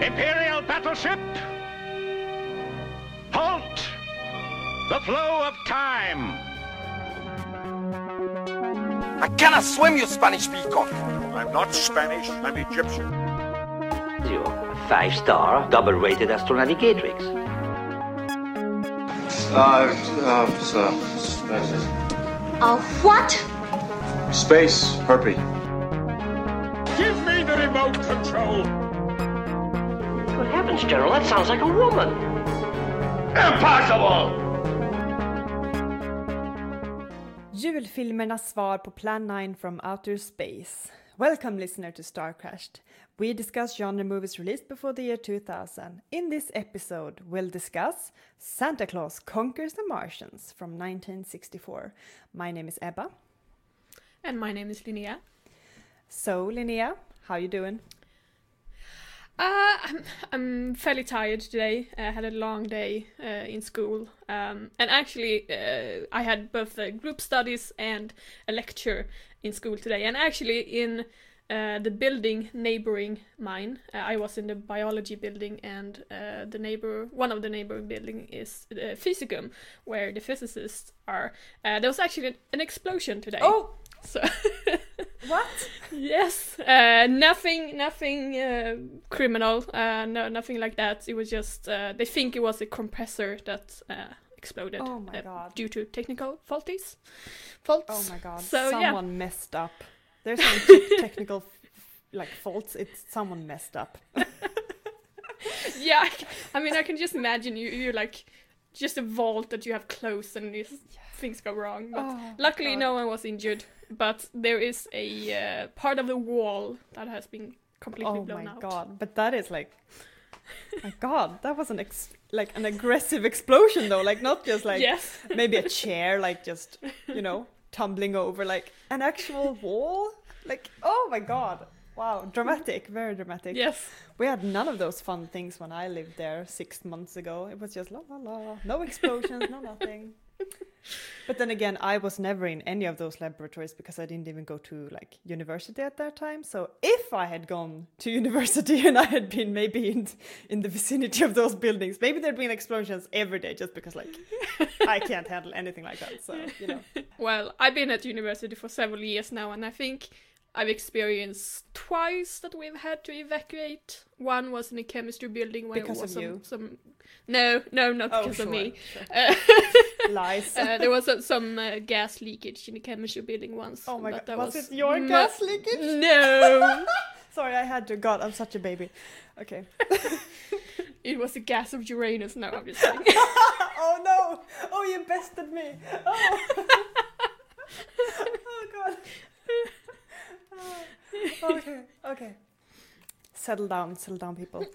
Imperial battleship, halt! The flow of time. I cannot swim, you Spanish peacock. I'm not Spanish, I'm Egyptian. You five star, double rated astronavigatrix. Uh, uh, so, space, A what? space herpy. Give me the remote control. Good heavens, General, that sounds like a woman. Impossible! Julfilmernas svar på Plan 9 from Outer Space. Welcome, listener, to Star Crashed. We discuss genre movies released before the year 2000. In this episode, we'll discuss Santa Claus Conquers the Martians from 1964. My name is Ebba. And my name is Linnea. So, Linnea, how you doing? Uh, I'm, I'm fairly tired today. I had a long day uh, in school. Um, and actually, uh, I had both uh, group studies and a lecture in school today. And actually, in uh, the building neighboring mine, uh, I was in the biology building, and uh, the neighbor, one of the neighboring building is uh, Physicum, where the physicists are. Uh, there was actually an explosion today. Oh, So. what? Yes, uh, nothing, nothing uh, criminal, uh, no, nothing like that. It was just uh, they think it was a compressor that uh, exploded Oh my uh, God. due to technical faulties. Faults. Oh my god, So someone messed up. There's some te- technical like faults. It's someone messed up. yeah, I, I mean, I can just imagine you, you like just a vault that you have closed and these things go wrong. But Oh, luckily, God. no one was injured. But there is a uh, part of the wall that has been completely blown. out. Oh my god, but that is like, my god, that was an ex- like an aggressive explosion though. Like not just like yes. maybe a chair, like just you know tumbling over, like an actual wall. Like oh my god, wow, dramatic, very dramatic. Yes. We had none of those fun things when I lived there six months ago. It was just la la la, no explosions, no nothing. But then again, I was never in any of those laboratories because I didn't even go to like university at that time. So if I had gone to university and I had been maybe in in the vicinity of those buildings, maybe there'd been explosions every day just because like I can't handle anything like that. So you know, Well, I've been at university for several years now, and I think I've experienced twice that we've had to evacuate. One was in a chemistry building where Because it was of some, you? some. No, no, not Oh, because of me. sure. Uh, lies. uh, there was some, some uh, gas leakage in the chemistry building once. oh my god, that was, it your gas leakage? No, Sorry, I had to. God, I'm such a baby. Okay. it was the gas of Uranus. No, I'm just kidding. oh no! Oh, you bested me! Oh, oh god. Okay, okay. Settle down, settle down, people.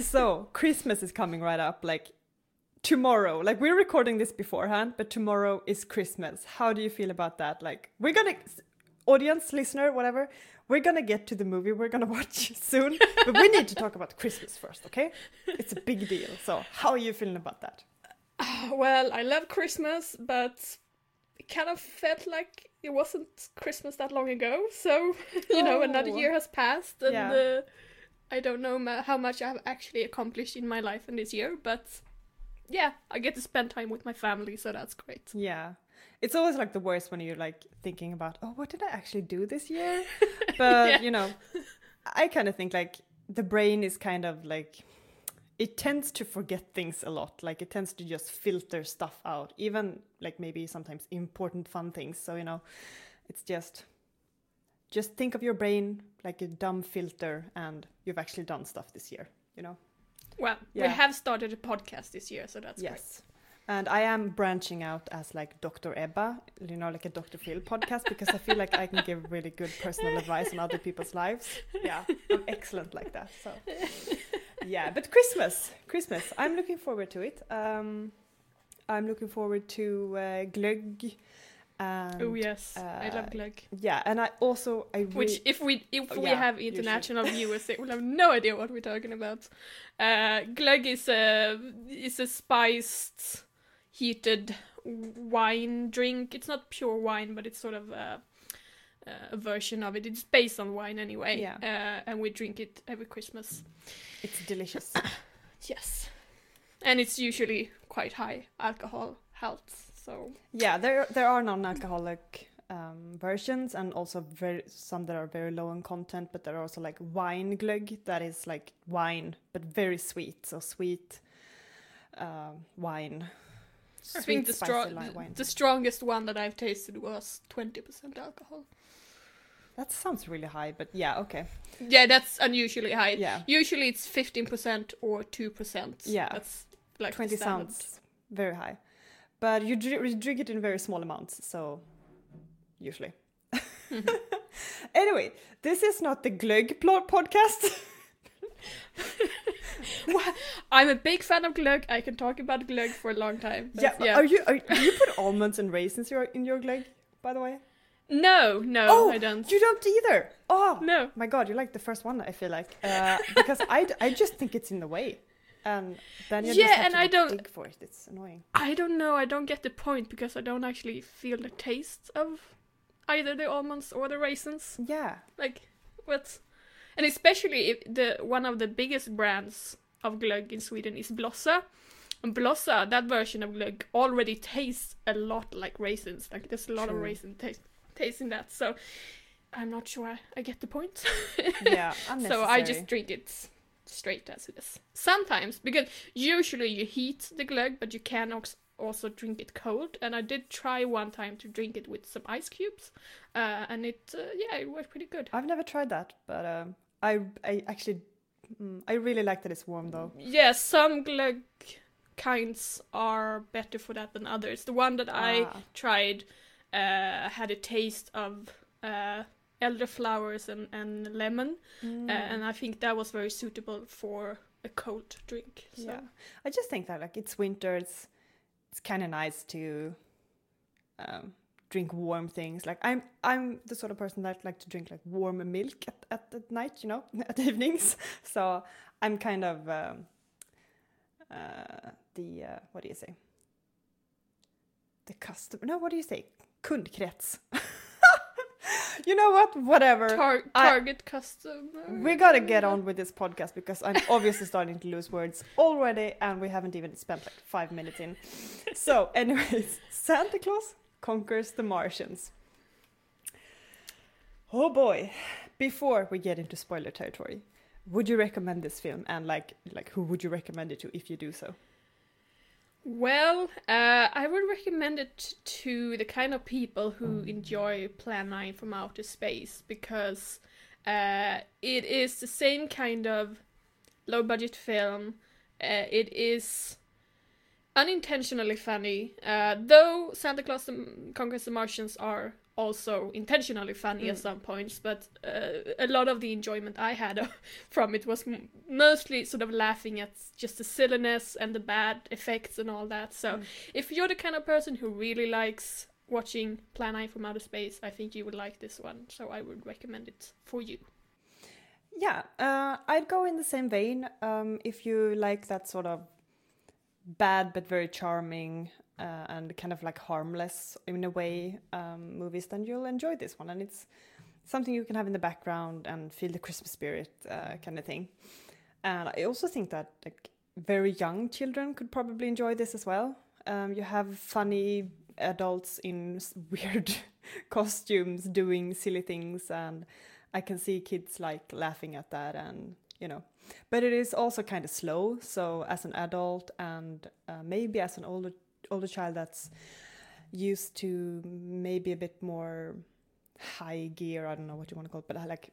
So, Christmas is coming right up, like tomorrow. Like, we're recording this beforehand, but tomorrow is Christmas. How do you feel about that? Like, we're gonna, audience, listener, whatever, we're gonna get to the movie we're gonna watch soon, but we need to talk about Christmas first, okay? It's a big deal. So, how are you feeling about that? well, I love Christmas, but it kind of felt like it wasn't Christmas that long ago. So, you know, another Oh. year has passed, and Yeah. uh, I don't know ma- how much I've actually accomplished in my life in this year, but yeah, I get to spend time with my family, so that's great. Yeah. It's always like the worst when you're like thinking about, oh, what did I actually do this year? But, Yeah. you know, I kind of think like the brain is kind of like, it tends to forget things a lot. Like it tends to just filter stuff out, even like maybe sometimes important fun things. So, you know, it's just, just think of your brain like a dumb filter and you've actually done stuff this year, you know? Well, Yeah. we have started a podcast this year, so that's yes. And I am branching out as like Dr. Ebba, you know, like a Dr. Phil podcast because I feel like I can give really good personal advice on other people's lives. Yeah, I'm excellent like that. So, yeah, but Christmas, Christmas, I'm looking forward to it. Um, I'm looking forward to uh, glögg. And. Oh yes, uh, I uh, love glögg. Yeah, and I also I Which, if we if Oh, we yeah, have international viewers, they will have no idea what we're talking about. Uh, glögg is a is a spiced, heated wine drink. It's not pure wine, but it's sort of uh, uh, a version of it. It's based on wine anyway. Yeah. Uh, and we drink it every Christmas. It's delicious. Yes. And it's usually quite high alcohol health. So yeah, there there are non-alcoholic um, versions and also very some that are very low in content, but there are also like wine glögg that is like wine but very sweet. So sweet uh, wine. I think the, stro- wine. the strongest one that I've tasted was 20% alcohol. That sounds really high, but yeah, okay. Yeah, that's unusually high. Yeah. Usually it's 15% or 2%. Yeah. That's like 20 standard. sounds very high. But you, dr- you drink it in very small amounts, so usually. Mm-hmm. anyway, this is not the Glögg plot podcast. I'm a big fan of glögg. I can talk about glögg for a long time. but yeah, are you are, do you put almonds and raisins in your, in your Glögg, by the way? No, no, oh, I don't. You don't either. Oh No. my god, you're like the first one. I feel like uh, because I, d- I just think it's in the way, and then you Yeah, just have and to I don't- dig for it. It's annoying. I don't know. I don't get the point because I don't actually feel the taste of either the almonds or the raisins. Yeah, Like what? And especially if the one of the biggest brands of glögg in Sweden is Blossa. And Blossa, that version of glögg, already tastes a lot like raisins. Like there's a lot of raisin taste taste in that. So I'm not sure I get the point. yeah. so I just drink it straight as it is. Sometimes because usually you heat the glögg, but you can also drink it cold. And I did try one time to drink it with some ice cubes, uh, and it uh, yeah it worked pretty good. I've never tried that, but um, I I actually mm, I really like that it's warm though. Yeah, some glögg kinds are better for that than others. The one that I Ah. tried uh, had a taste of uh, elderflowers and, and lemon, Mm. uh, and I think that was very suitable for a cold drink. So. Yeah, I just think that like it's winter, it's it's kind of nice to um, drink warm things. Like I'm I'm the sort of person that like to drink like warm milk at at, at night, you know, at evenings. So I'm kind of um, uh, the uh, what do you say? The customer? No, what do you say? Kundkrets. you know what? Whatever. Tar- I- target customer. We gotta get on with this podcast because I'm obviously starting to lose words already, and we haven't even spent like five minutes in. So, anyways, Santa Claus conquers the Martians. Oh boy! Before we get into spoiler territory, would you recommend this film? And like, like, who would you recommend it to if you do so? Well, uh, I would recommend it to the kind of people who enjoy Plan 9 from outer space because uh, it is the same kind of low budget film. Uh, it is unintentionally funny, uh, though Santa Claus Conquers the Martians are also intentionally funny at some points, but uh, a lot of the enjoyment I had from it was m- mostly sort of laughing at just the silliness and the bad effects and all that. So, if you're the kind of person who really likes watching Plan 9 from Outer Space, I think you would like this one. So, I would recommend it for you. Yeah, uh, I'd go in the same vein. Um, if you like that sort of bad but very charming uh, and kind of like harmless in a way um, movies, then you'll enjoy this one. And it's something you can have in the background and feel the Christmas spirit uh, kind of thing. And I also think that like very young children could probably enjoy this as well. Um, you have funny adults in weird costumes doing silly things, and I can see kids like laughing at that, and you know. But it is also kind of slow. So as an adult and uh, maybe as an older older child that's used to maybe a bit more high gear, I don't know what you want to call it, but like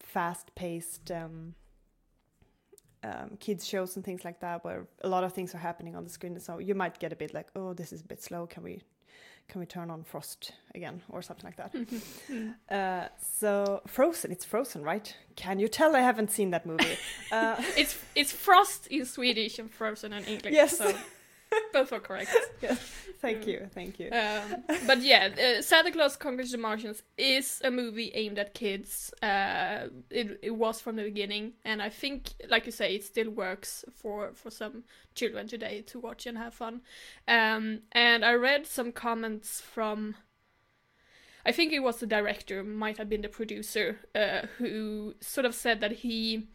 fast paced um, um, kids shows and things like that, where a lot of things are happening on the screen. So you might get a bit like, oh, this is a bit slow. Can we can we turn on Frost again or something like that? uh, so Frozen, it's Frozen, right? Can you tell I haven't seen that movie? uh, It's it's Frost in Swedish and Frozen in English. Yes. So both are correct. yes, thank you, thank you. Um, but yeah, uh, Santa Claus Conquers the Martians is a movie aimed at kids. Uh, it, it was from the beginning, and I think, like you say, it still works for, for some children today to watch and have fun. Um, and I read some comments from. I think it was the director, might have been the producer, uh, who sort of said that he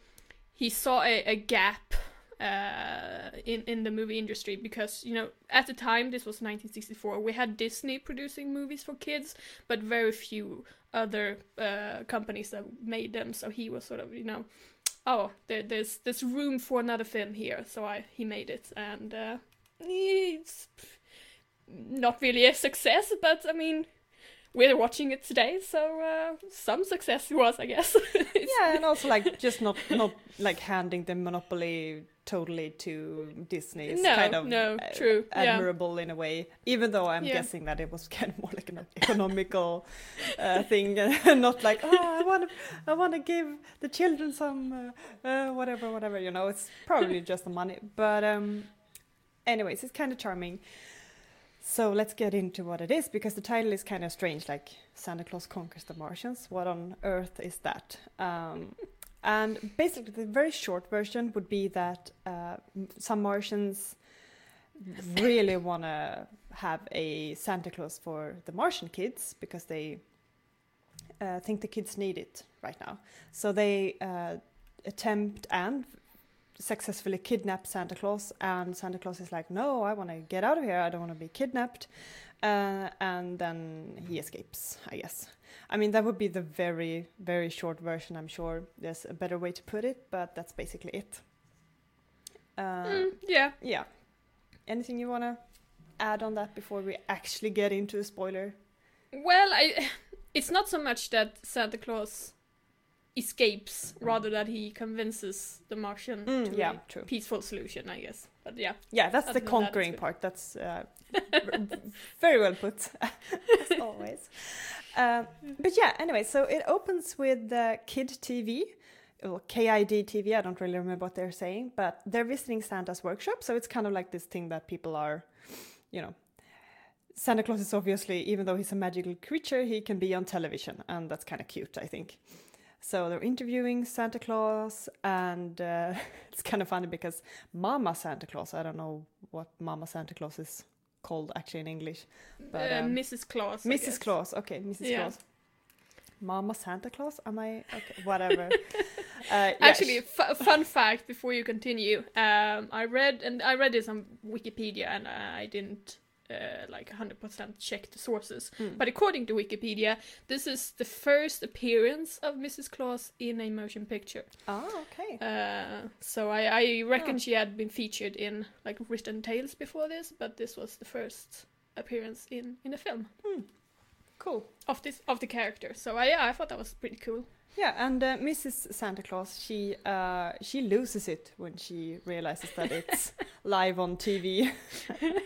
he saw a, a gap uh, in in the movie industry because you know at the time this was 1964 we had Disney producing movies for kids but very few other uh, companies that made them. So he was sort of you know oh there, there's there's room for another film here. So I he made it. And uh, it's not really a success but I mean we're watching it today, so uh, some success it was, I guess. yeah, and also like just not not like handing the monopoly totally to Disney is no, kind of no, uh, true, admirable yeah. in a way. Even though I'm yeah. guessing that it was kind of more like an economical uh, thing, and not like oh I want to I want to give the children some uh, uh, whatever whatever you know. It's probably just the money, but um, anyways, it's kind of charming. So let's get into what it is because the title is kind of strange, like Santa Claus conquers the Martians. What on earth is that? Um, and basically, the very short version would be that uh, some Martians really want to have a Santa Claus for the Martian kids because they uh, think the kids need it right now. So they uh, attempt and successfully kidnap Santa Claus, and Santa Claus is like, "No, I want to get out of here. I don't want to be kidnapped." Uh, and then he escapes. I guess. I mean, that would be the very, very short version. I'm sure there's a better way to put it, but that's basically it. Uh, mm, yeah. Yeah. Anything you want to add on that before we actually get into a spoiler? Well, I. It's not so much that Santa Claus escapes rather that he convinces the Martian Mm, to yeah, a true. peaceful solution, I guess. But yeah, Yeah, that's the than that, conquering part. That's uh, very well put, as always. Uh, but yeah, anyway, so it opens with uh, Kid TV, or KID TV. I don't really remember what they're saying, but they're visiting Santa's workshop. So it's kind of like this thing that people are, you know. Santa Claus is obviously, even though he's a magical creature, he can be on television, and that's kind of cute, I think. So they're interviewing Santa Claus, and uh, it's kind of funny because Mama Santa Claus, I don't know what Mama Santa Claus is called actually in English, but uh, um, Mrs. Claus. I Mrs. guess. Claus, okay, Mrs. Yeah. Claus. Mama Santa Claus? Am I okay? Whatever. uh, Actually, fun fact before you continue, um, I read and I read this on Wikipedia, and I didn't uh, like 100% check the sources. Hmm. But according to Wikipedia, this is the first appearance of Mrs. Claus in a motion picture. oh, okay. Uh, so I, I reckon Oh. she had been featured in like written tales before this, but this was the first appearance in in a film cool. of this of the character. So I yeah, I thought that was pretty cool. Yeah, and uh, Mrs. Santa Claus, she uh, she loses it when she realizes that it's live on TV.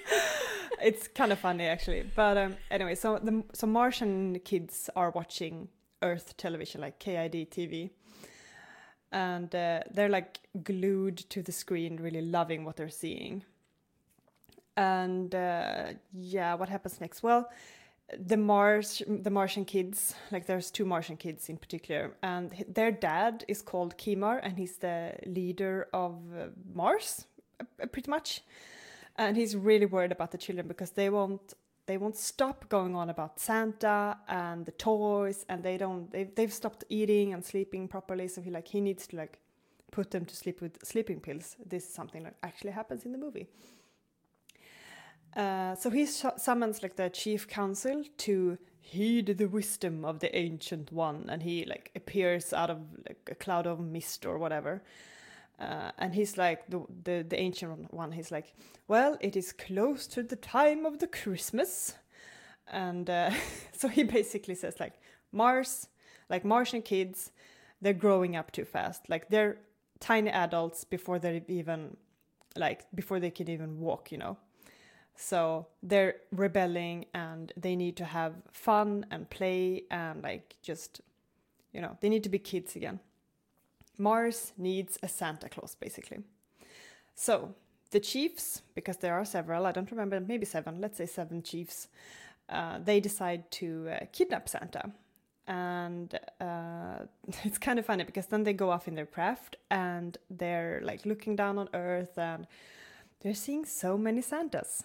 it's kind of funny actually, but um, anyway, so the so Martian kids are watching Earth television, like KID TV, and uh, they're like glued to the screen, really loving what they're seeing. And uh, yeah, what happens next? Well, the Mars, the Martian kids, like there's two Martian kids in particular, and their dad is called Kimar, and he's the leader of uh, Mars, pretty much. And he's really worried about the children because they won't they won't stop going on about Santa and the toys, and they don't they've they've stopped eating and sleeping properly. So he like he needs to like put them to sleep with sleeping pills. This is something that actually happens in the movie. Uh, so he su- summons like the chief council to heed the wisdom of the ancient one, and he like appears out of like a cloud of mist or whatever. Uh, and he's like the, the the ancient one. He's like, well, it is close to the time of the Christmas, and uh, so he basically says like Mars, like Martian kids, they're growing up too fast. Like they're tiny adults before they're even like before they can even walk. You know. So they're rebelling and they need to have fun and play and like just, you know, they need to be kids again. Mars needs a Santa Claus basically. So the chiefs, because there are several, I don't remember, maybe seven, let's say seven chiefs, uh, they decide to uh, kidnap Santa. And uh, it's kind of funny because then they go off in their craft and they're like looking down on Earth and they're seeing so many Santas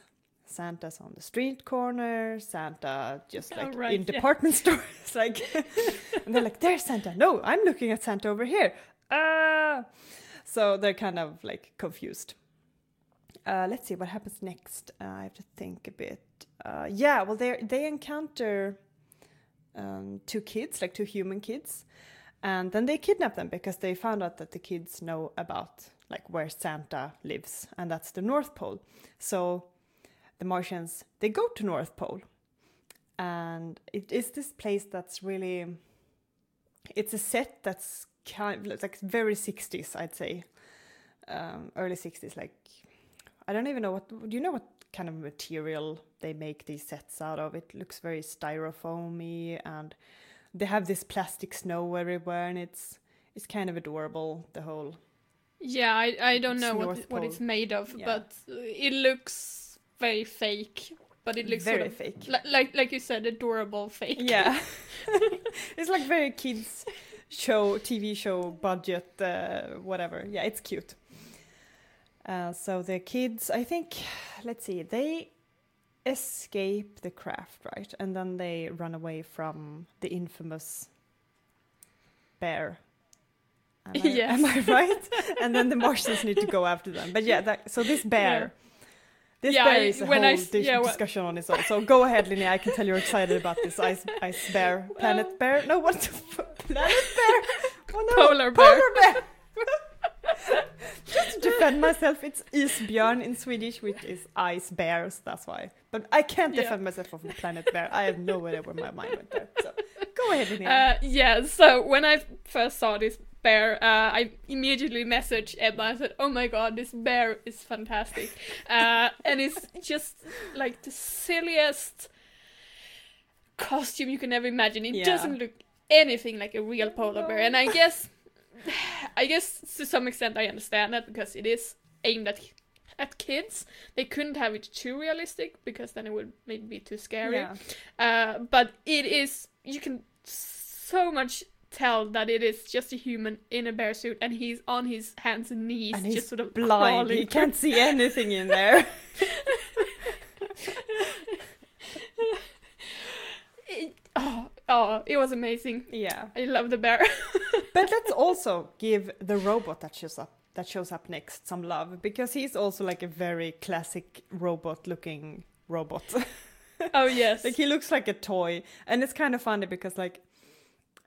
Santa's on the street corner, Santa just Oh, like right, in yeah. department stores, like, and they're like, "There's Santa." No, I'm looking at Santa over here. Ah, so they're kind of like confused. Uh, let's see what happens next. Uh, I have to think a bit. Uh, yeah, well, they they encounter um, two kids, like two human kids, and then they kidnap them because they found out that the kids know about like where Santa lives, and that's the North Pole. So the Martians they go to North Pole, and it is this place that's really it's a set that's kind of like very 60s i'd say. Um, early 60s like i don't even know what do you know what kind of material they make these sets out of? It looks very styrofoamy and they have this plastic snow everywhere and it's it's kind of adorable the whole Yeah, I, I don't know what what it's made of, Yeah. but it looks very fake. But it looks very sort of, fake. li- like like you said, adorable fake. yeah. It's like very kids show tv show budget uh, whatever. Yeah it's cute. Uh, so the kids i think let's see they escape the craft right? And then they run away from the infamous bear. Am I, Yes. am I right? And then the martians need to go after them. But yeah that, so this bear This Yeah, bear I- is a when whole I yeah, discussion on its own. So go ahead, Linnea. I can tell you're excited about this ice ice bear, planet bear. No, what? the f- planet bear? Oh no, Polar bear. Polar bear. Just to defend myself, it's isbjörn in Swedish, which is ice bears. That's why. But I can't Yeah. defend myself from the planet bear. I have no idea where my mind went there. So go ahead, Linnea. Uh, yeah, so when I first saw this bear, uh, I immediately messaged Ebba. I said, "Oh my god, this bear is fantastic," uh, and it's just like the silliest costume you can ever imagine. It Yeah. doesn't look anything like a real polar bear, and I guess, I guess to some extent I understand that because it is aimed at at kids. They couldn't have it too realistic because then it would maybe be too scary. yeah. Uh, but it is you can so much tell that it is just a human in a bear suit and he's on his hands and knees And just sort of blind. crawling He can't see anything in there. It- oh, oh it was amazing yeah. i love the bear But let's also give the robot that shows up that shows up next some love because he's also like a very classic robot looking robot. oh yes like he looks like a toy and it's kind of funny because like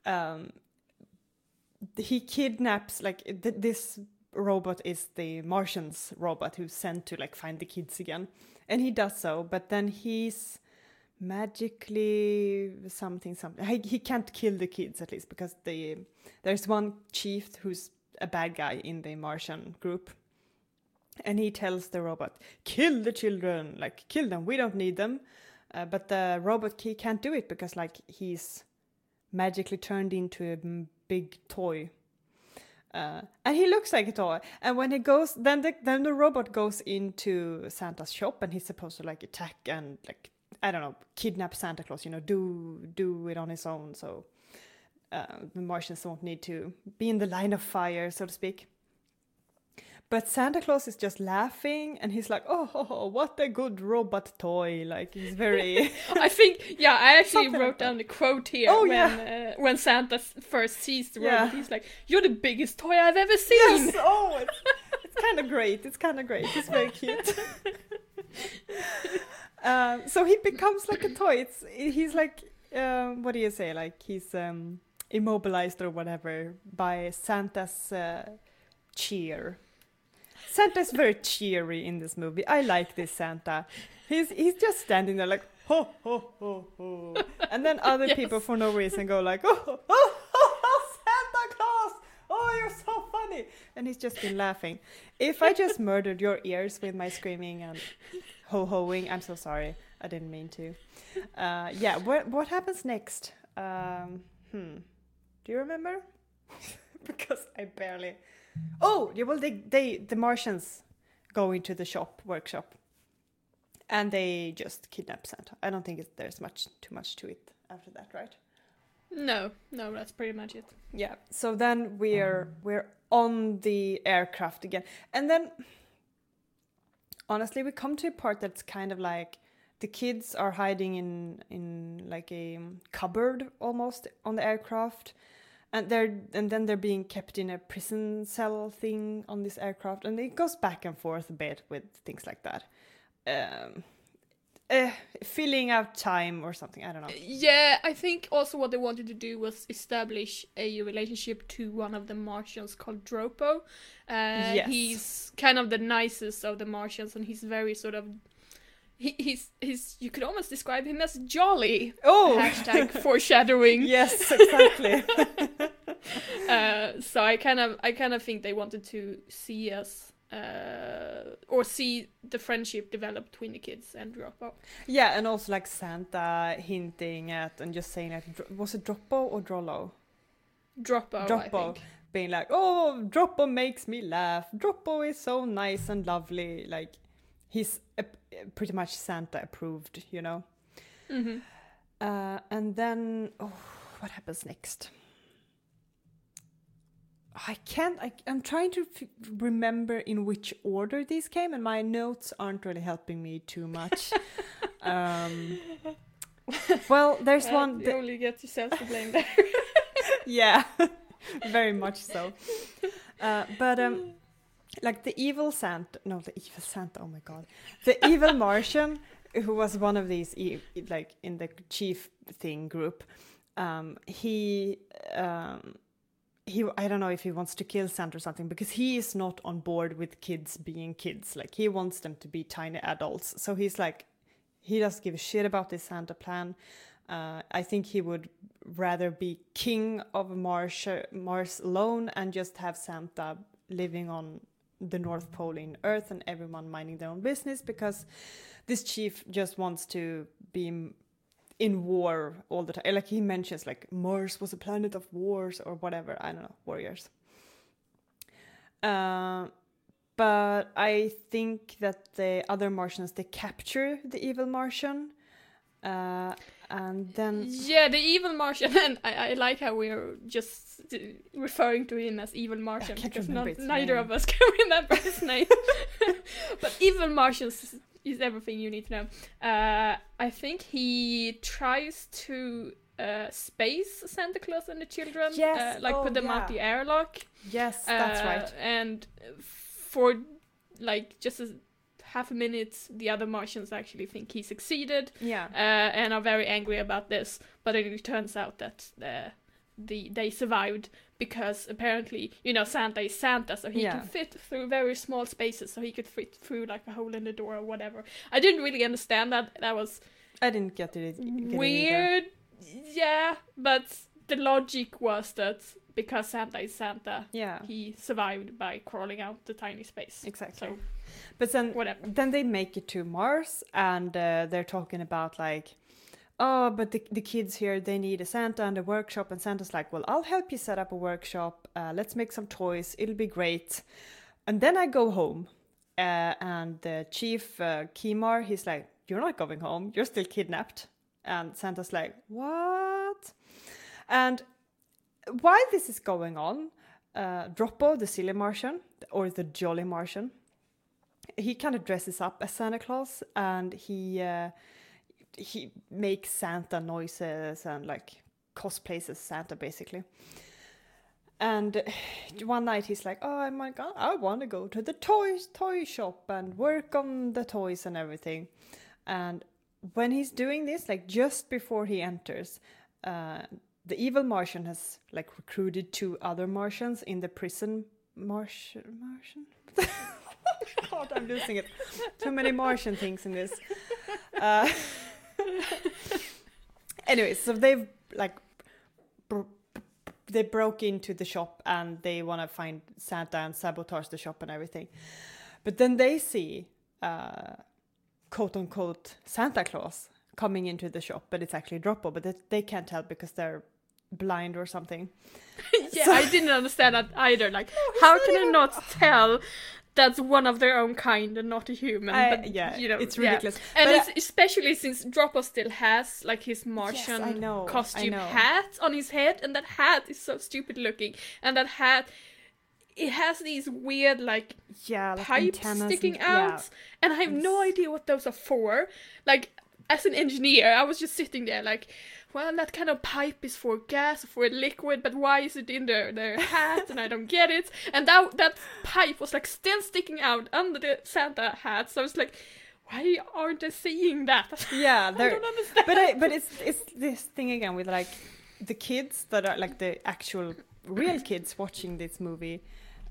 um he kidnaps like th- this robot is the Martians robot who's sent to like find the kids again. And he does so but then he's magically something something he, he can't kill the kids at least because the there's one chief who's a bad guy in the Martian group. And he tells the robot kill the children like kill them we don't need them. Uh, but the robot he can't do it because like he's magically turned into a big toy. Uh, and he looks like a toy. And when he goes then the then the robot goes into santa's shop and he's supposed to like attack and like i don't know kidnap santa claus you know do do it on his own. So uh, the martians won't need to be in the line of fire so to speak but Santa Claus is just laughing and he's like, oh, what a good robot toy. Like, he's very. i think yeah i actually Something wrote like down the quote here Oh, when yeah. uh, when santa first sees the Yeah. robot he's like you're the biggest toy i've ever seen yes! Oh, it's, it's kind of great. It's kind of great. It's very cute. um, so he becomes like a toy. It's He's like, um, what do you say? Like, he's um, immobilized or whatever by Santa's uh, cheer. Santa's very cheery in this movie. I like this Santa. He's he's just standing there like ho ho ho ho, and then other Yes. people for no reason go like oh, oh, oh, oh Santa Claus, oh you're so funny, and he's just been laughing. If I just murdered your ears with my screaming and ho hoing, I'm so sorry. I didn't mean to. Uh, yeah, what what happens next? Um, hmm, do you remember? because I barely. Oh, yeah, well, they, they the Martians go into the shop workshop, and they just kidnap Santa. I don't think it's, there's much too much to it after that, right? no no that's pretty much it Yeah. So then we're we're on the aircraft again, and then honestly, we come to a part that's kind of like the kids are hiding in in like a cupboard almost on the aircraft, and they're and then they're being kept in a prison cell thing on this aircraft, and it goes back and forth a bit with things like that. Um, uh, filling out time or something. I don't know. Yeah, I think also what they wanted to do was establish a relationship to one of the Martians called Droppo. Uh, Yes. He's kind of the nicest of the Martians, and he's very sort of. He, he's he's you could almost describe him as jolly. Oh, Hashtag foreshadowing. yes, exactly. Uh, so I kind of I kind of think they wanted to see us uh, or see the friendship develop between the kids and Droppo. yeah, and also like Santa hinting at and just saying like, was it Droppo or Drollo? Droppo. I Droppo. think. being like, "Oh, Droppo makes me laugh. Droppo is so nice and lovely." Like he's pretty much Santa approved, you know. hmm Uh, and then, oh, what happens next? I can't. I, I'm trying to f- remember in which order these came, and my notes aren't really helping me too much. um, well, there's Uh, one. you th- only get yourself to blame there. yeah very much so uh, but um like the evil santa no the evil santa oh my god. The evil martian who was one of these like in the chief thing group um he um he i don't know if he wants to kill santa or something because he is not on board with kids being kids. Like he wants them to be tiny adults. So he's like he doesn't give a shit about this santa plan. Uh, I think he would rather be king of Mars, Mars alone and just have Santa living on the North Pole in Earth and everyone minding their own business because this chief just wants to be in war all the time. Like he mentions, like Mars was a planet of wars or whatever. I don't know, warriors. Uh, but I think that the other Martians they capture the evil Martian. Uh, and then Yeah, the evil Martian, and I, I like how we're just uh, referring to him as evil Martian because not, neither name. of us can remember his name. but evil Martian is, everything you need to know. Uh, I think he tries to uh, space Santa Claus and the children, Yes, uh, like oh, put them yeah. out the airlock. yes, that's Uh, right. And for like just a half a minute, the other Martians actually think he succeeded Yeah. uh, and are very angry about this. But it turns out that uh, the they survived because apparently, you know, Santa is Santa, so he Yeah. can fit through very small spaces. So he could fit through like a hole in the door or whatever. I didn't really understand that. That was I didn't get it. get it weird. Yeah, but the logic was that because Santa is Santa, Yeah, he survived by crawling out the tiny space. exactly. So But then, whatever. then they make it to Mars, and uh, they're talking about like, oh, but the the kids here they need a Santa and a workshop, and Santa's like, well, I'll help you set up a workshop. Uh, let's make some toys. It'll be great. And then I go home, uh, and the chief uh, Kimar, he's like, you're not going home. You're still kidnapped. And Santa's like, what? And while this is going on, uh, Droppo, the silly Martian, or the jolly Martian, he kind of dresses up as Santa Claus and he uh, he makes Santa noises and like cosplays as Santa basically. And one night he's like, "Oh my god, I want to go to the toy toy shop and work on the toys and everything." And when he's doing this, like just before he enters, uh, the evil Martian has like recruited two other Martians in the prison. Martian, Martian. God, I'm losing it. Too many Martian things in this. Uh, anyway, so they've like br- they broke into the shop and they want to find Santa and sabotage the shop and everything. But then they see uh, quote unquote Santa Claus coming into the shop, but it's actually Droppo, but they, they can't tell because they're blind or something. yeah, So- I didn't understand that either. Like, how can I not tell that's one of their own kind and not a human? I- but yeah, you know, it's yeah. ridiculous. And But it's, especially since Droppo still has like his Martian I know, I costume hat on his head, and that hat is so stupid looking, and that hat. it has these weird like Yeah, like pipes sticking and- yeah. out, and I have no idea what those are for. Like, as an engineer, I was just sitting there like, well, that kind of pipe is for gas, or for liquid, but why is it in their, their hat? and I don't get it. And that that pipe was like still sticking out under the Santa hat, so I was like, why aren't they seeing that? Yeah, I don't understand. but I, but it's it's this thing again with like the kids that are like the actual real kids watching this movie.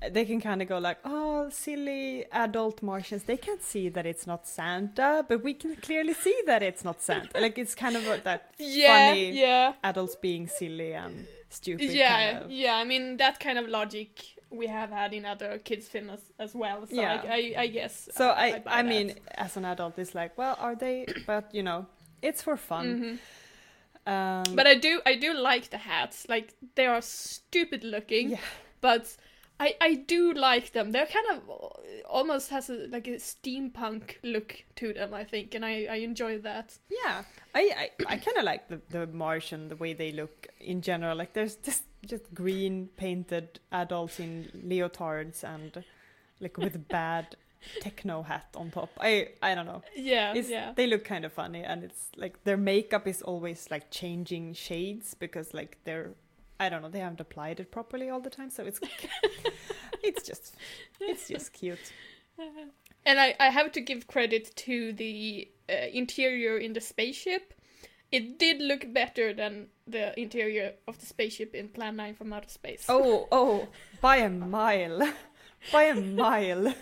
They can kind of go like, "Oh, silly adult Martians." They can't see that it's not Santa, but we can clearly see that it's not Santa. Like it's kind of like that yeah, funny yeah. adults being silly and stupid. yeah, kind of. yeah. I mean that kind of logic we have had in other kids' films as, as well. So Yeah. I, I, I guess. So uh, I, buy I mean, as an adult, it's like, well, are they? But you know, it's for fun. Mhm. Um, But I do, I do like the hats. Like they are stupid looking, Yeah. but I, I do like them. They're kind of almost has a like a steampunk look to them. I think, and I, I enjoy that. Yeah, I I, I kind of like the the Martian the way they look in general. Like there's just just green painted adults in leotards and like with a bad techno hat on top. I I don't know. Yeah, It's, yeah. They look kind of funny, and it's like their makeup is always like changing shades because like they're I don't know they haven't applied it properly all the time, so it's it's just it's just cute. And I, I have to give credit to the uh, interior in the spaceship. It did look better than the interior of the spaceship in Plan 9 from Outer Space. Oh oh, by a mile, by a mile.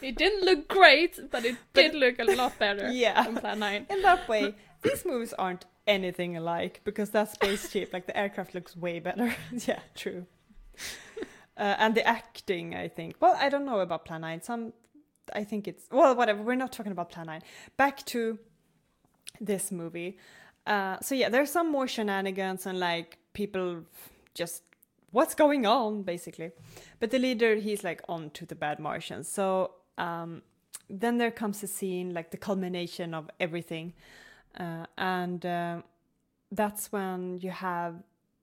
It didn't look great, but it did look a lot better Yeah. than Plan 9. in that way, these movies aren't anything alike because that spaceship, like the aircraft, looks way better. yeah, true. Uh, and the acting, I think. Well, I don't know about Plan Nine. Some, I think it's well, whatever. We're not talking about Plan Nine. Back to this movie. Uh, so yeah, there's some more shenanigans and like people just what's going on basically. But the leader, he's like on to the bad Martians. So um, then there comes a scene like the culmination of everything, uh, and uh, that's when you have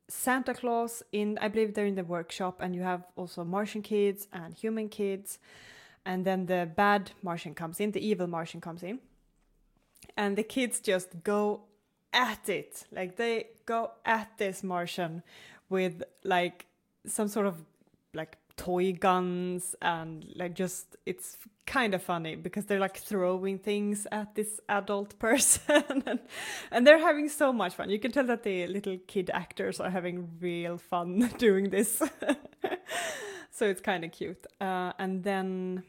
Santa Claus in. I believe they're in the workshop, and you have also Martian kids and human kids, and then the bad Martian comes in. The evil Martian comes in, and the kids just go at it. Like they go at this Martian with like some sort of like toy guns and like just it's kind of funny because they're like throwing things at this adult person and, and they're having so much fun. You can tell that the little kid actors are having real fun doing this. so it's kind of cute. Uh, and then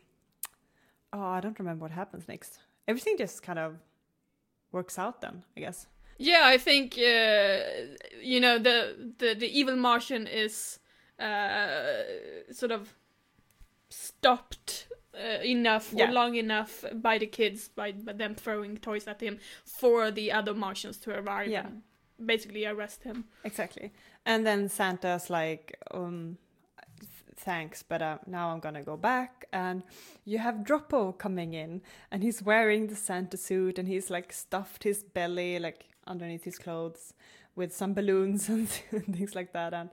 oh, I don't remember what happens next. Everything just kind of works out then, I guess. Yeah, I think uh, you know the, the the evil Martian is uh, sort of stopped uh, enough Yeah. or long enough by the kids by, by them throwing toys at him for the other Martians to arrive Yeah. and basically arrest him. Exactly. And then Santa's like, um, thanks, but uh, now I'm gonna go back. And you have Droppo coming in, and he's wearing the Santa suit, and he's like stuffed his belly like underneath his clothes with some balloons and things like that. And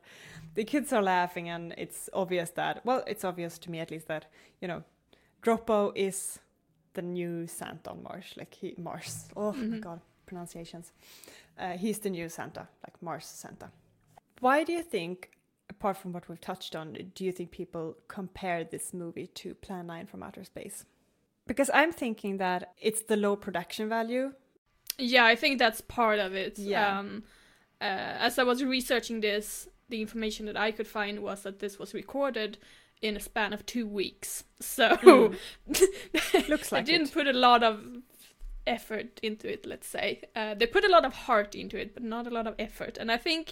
the kids are laughing, and it's obvious that, well, it's obvious to me at least that you know, Droppo is the new Santa on Mars. Like he Mars. Oh my god, pronunciations. Uh, he's the new Santa, like Mars Santa. Why do you think, apart from what we've touched on, do you think people compare this movie to Plan 9 from Outer Space? Because I'm thinking that it's the low production value. Yeah, I think that's part of it. Yeah. Um, uh, as I was researching this, the information that I could find was that this was recorded in a span of two weeks. So Looks they like didn't it. put a lot of effort into it. Let's say uh, they put a lot of heart into it, but not a lot of effort. And I think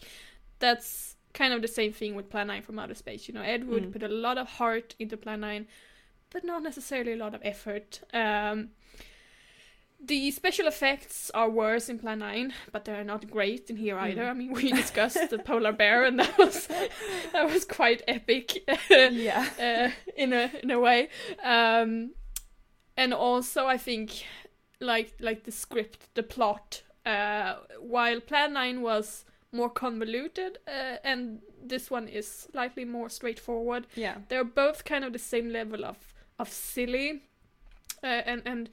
that's kind of the same thing with Plan 9 from Outer Space. You know, Ed Wood Mm. put a lot of heart into Plan 9, but not necessarily a lot of effort. Um, the special effects are worse in Plan 9, but they're not great in here either. I mean, we discussed the polar bear, and that was that was quite epic. Yeah. uh, in a in a way. Um, and also, I think like like the script, the plot. Uh, while Plan Nine was more convoluted uh, and this one is slightly more straightforward. Yeah. They're both kind of the same level of of silly, uh, and and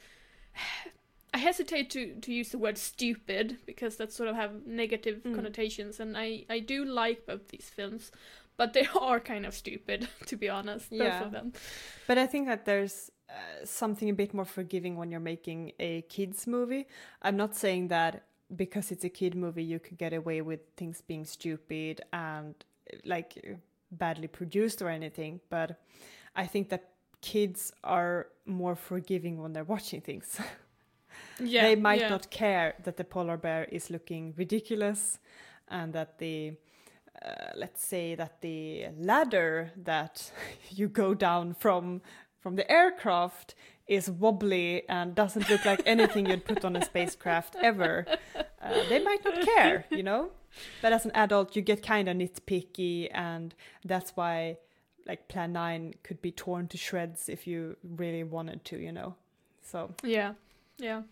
I hesitate to to use the word stupid because that sort of have negative Mm. connotations, and I I do like both these films, but they are kind of stupid to be honest, both Yeah. of them. But I think that there's uh, something a bit more forgiving when you're making a kids movie. I'm not saying that because it's a kid movie you could get away with things being stupid and like badly produced or anything, but I think that kids are more forgiving when they're watching things. Yeah, they might yeah. not care that the polar bear is looking ridiculous and that the uh, let's say that the ladder that you go down from from the aircraft is wobbly and doesn't look like anything you'd put on a spacecraft ever. Uh, they might not care you know? But as an adult you get kind of nitpicky and that's why like plan 9 could be torn to shreds if you really wanted to you know? So Yeah, yeah.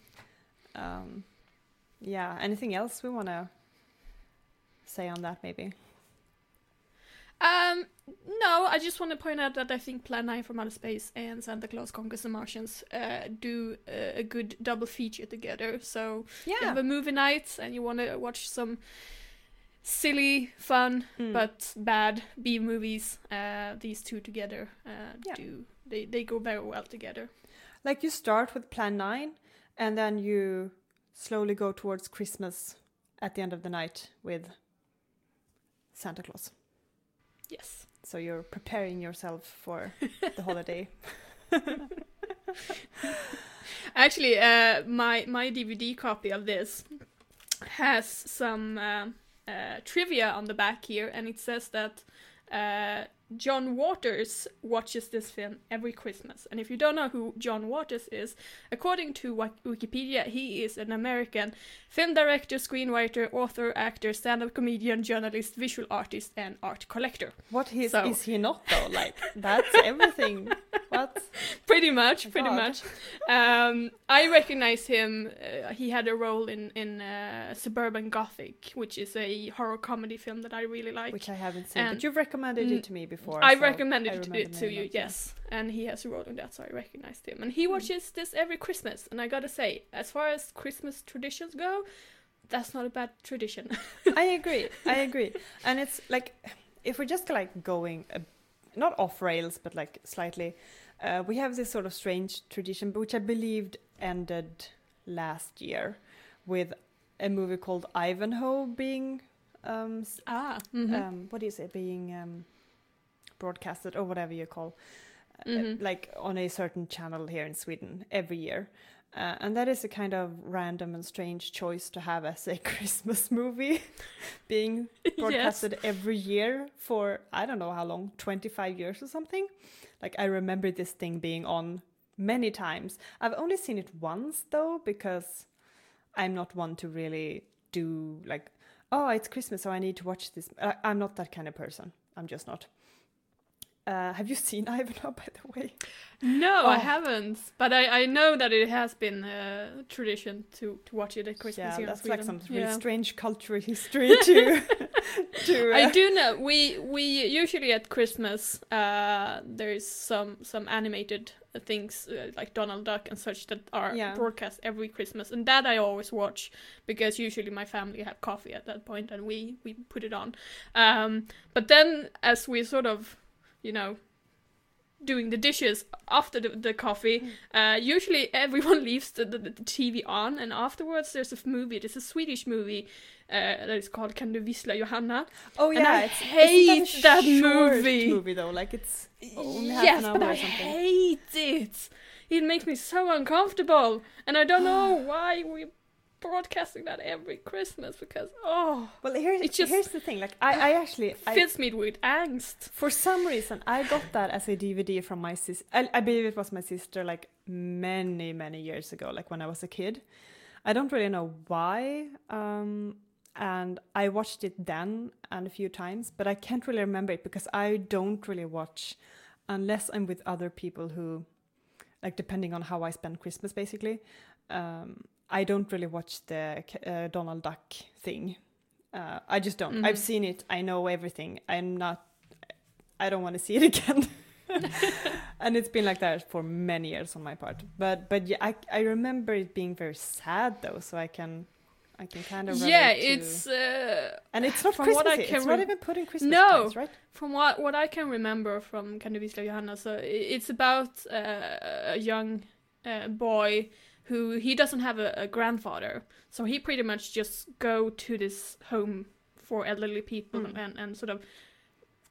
um yeah anything else we want to say on that maybe Um, no, I just want to point out that I think Plan 9 from Outer Space and Santa Claus Conquers the Martians uh, do uh, a good double feature together. So you have a movie night and you want to watch some silly, fun, Mm. but bad B movies. Uh, these two together uh, Yeah. do they they go very well together. like you start with plan 9 and then you slowly go towards christmas at the end of the night with santa claus Yes. so you're preparing yourself for the holiday Actually, uh, my my DVD copy of this has some um uh, trivia on the back here, and it says that uh, John Waters watches this film every Christmas. And if you don't know who John Waters is, according to Wikipedia, he is an American film director, screenwriter, author, actor, stand-up comedian, journalist, visual artist, and art collector. what is, So- is he not though? Like that's everything. What? Pretty much pretty God. much. Um i recognize him uh, he had a role in in uh, suburban gothic which is a horror comedy film that i really like. Which i haven't seen And- but you've recommended Mm, it to me before i so recommended I it to, the to name you yes. And he has a role in that so i recognized him. And he Hmm. watches this every christmas. And i gotta say as far as christmas traditions go that's not a bad tradition. I agree. I agree. And it's like if we're just like going uh, not off rails, but like slightly, uh, we have this sort of strange tradition, which I believed ended last year with a movie called Ivanhoe being um, ah um what do you say being um broadcasted or whatever you call uh, Mhm. like on a certain channel here in Sweden every year. Uh, and that is a kind of random and strange choice to have as a Christmas movie being broadcasted every year for I don't know how long, 25 years or something. Like I remember this thing being on many times. I've only seen it once though because I'm not one to really do like oh, it's Christmas so I need to watch this. I- I'm not that kind of person. I'm just not. Uh, have you seen Ivanhoe by the way? no i Oh. haven't but i i know that it has been a tradition to to watch it at christmas yeah, here in that's like some really Yeah. strange cultural history to to. I uh, do know we we usually at Christmas uh there's some some animated things uh, like Donald Duck and such that are Yeah. broadcast every Christmas and that I always watch because usually my family have coffee at that point and we we put it on um but then as we sort of you know doing the dishes after the, the coffee uh usually everyone leaves the, the, the TV on and afterwards there's a movie there's a Swedish movie uh, that is called Kan du vissla Johanna Oh And yeah, I it's, hate that short movie. Movie though, like it's yes, but I or something. hate it. It makes me so uncomfortable, and I don't know why we broadcasting that every Christmas because oh, Well, here's It's just- here's the thing. Like I, I actually, I, fills me with angst. for some reason, I got that as a DVD from my sis. I, I believe it was my sister, like many many years ago, like when I was a kid. I don't really know why. Um, and I watched it then and a few times, but I can't really remember it because I don't really watch unless I'm with other people who, like, depending on how I spend Christmas, basically. Um, I don't really watch the uh, Donald Duck thing. Uh, I just don't. Mhm. I've seen it. I know everything. I'm not. I don't want to see it again. and it's been like that for many years on my part. But but yeah, I I remember it being very sad though, so I can I can kind of yeah, it's uh, and it's not from what I can It's not even put in Christmas No. times, right? from what what I can remember from Kan du vissla Johanna. So it's about uh, a young uh, boy who he doesn't have a, a grandfather, so he pretty much just go to this home for elderly people Mm. and and sort of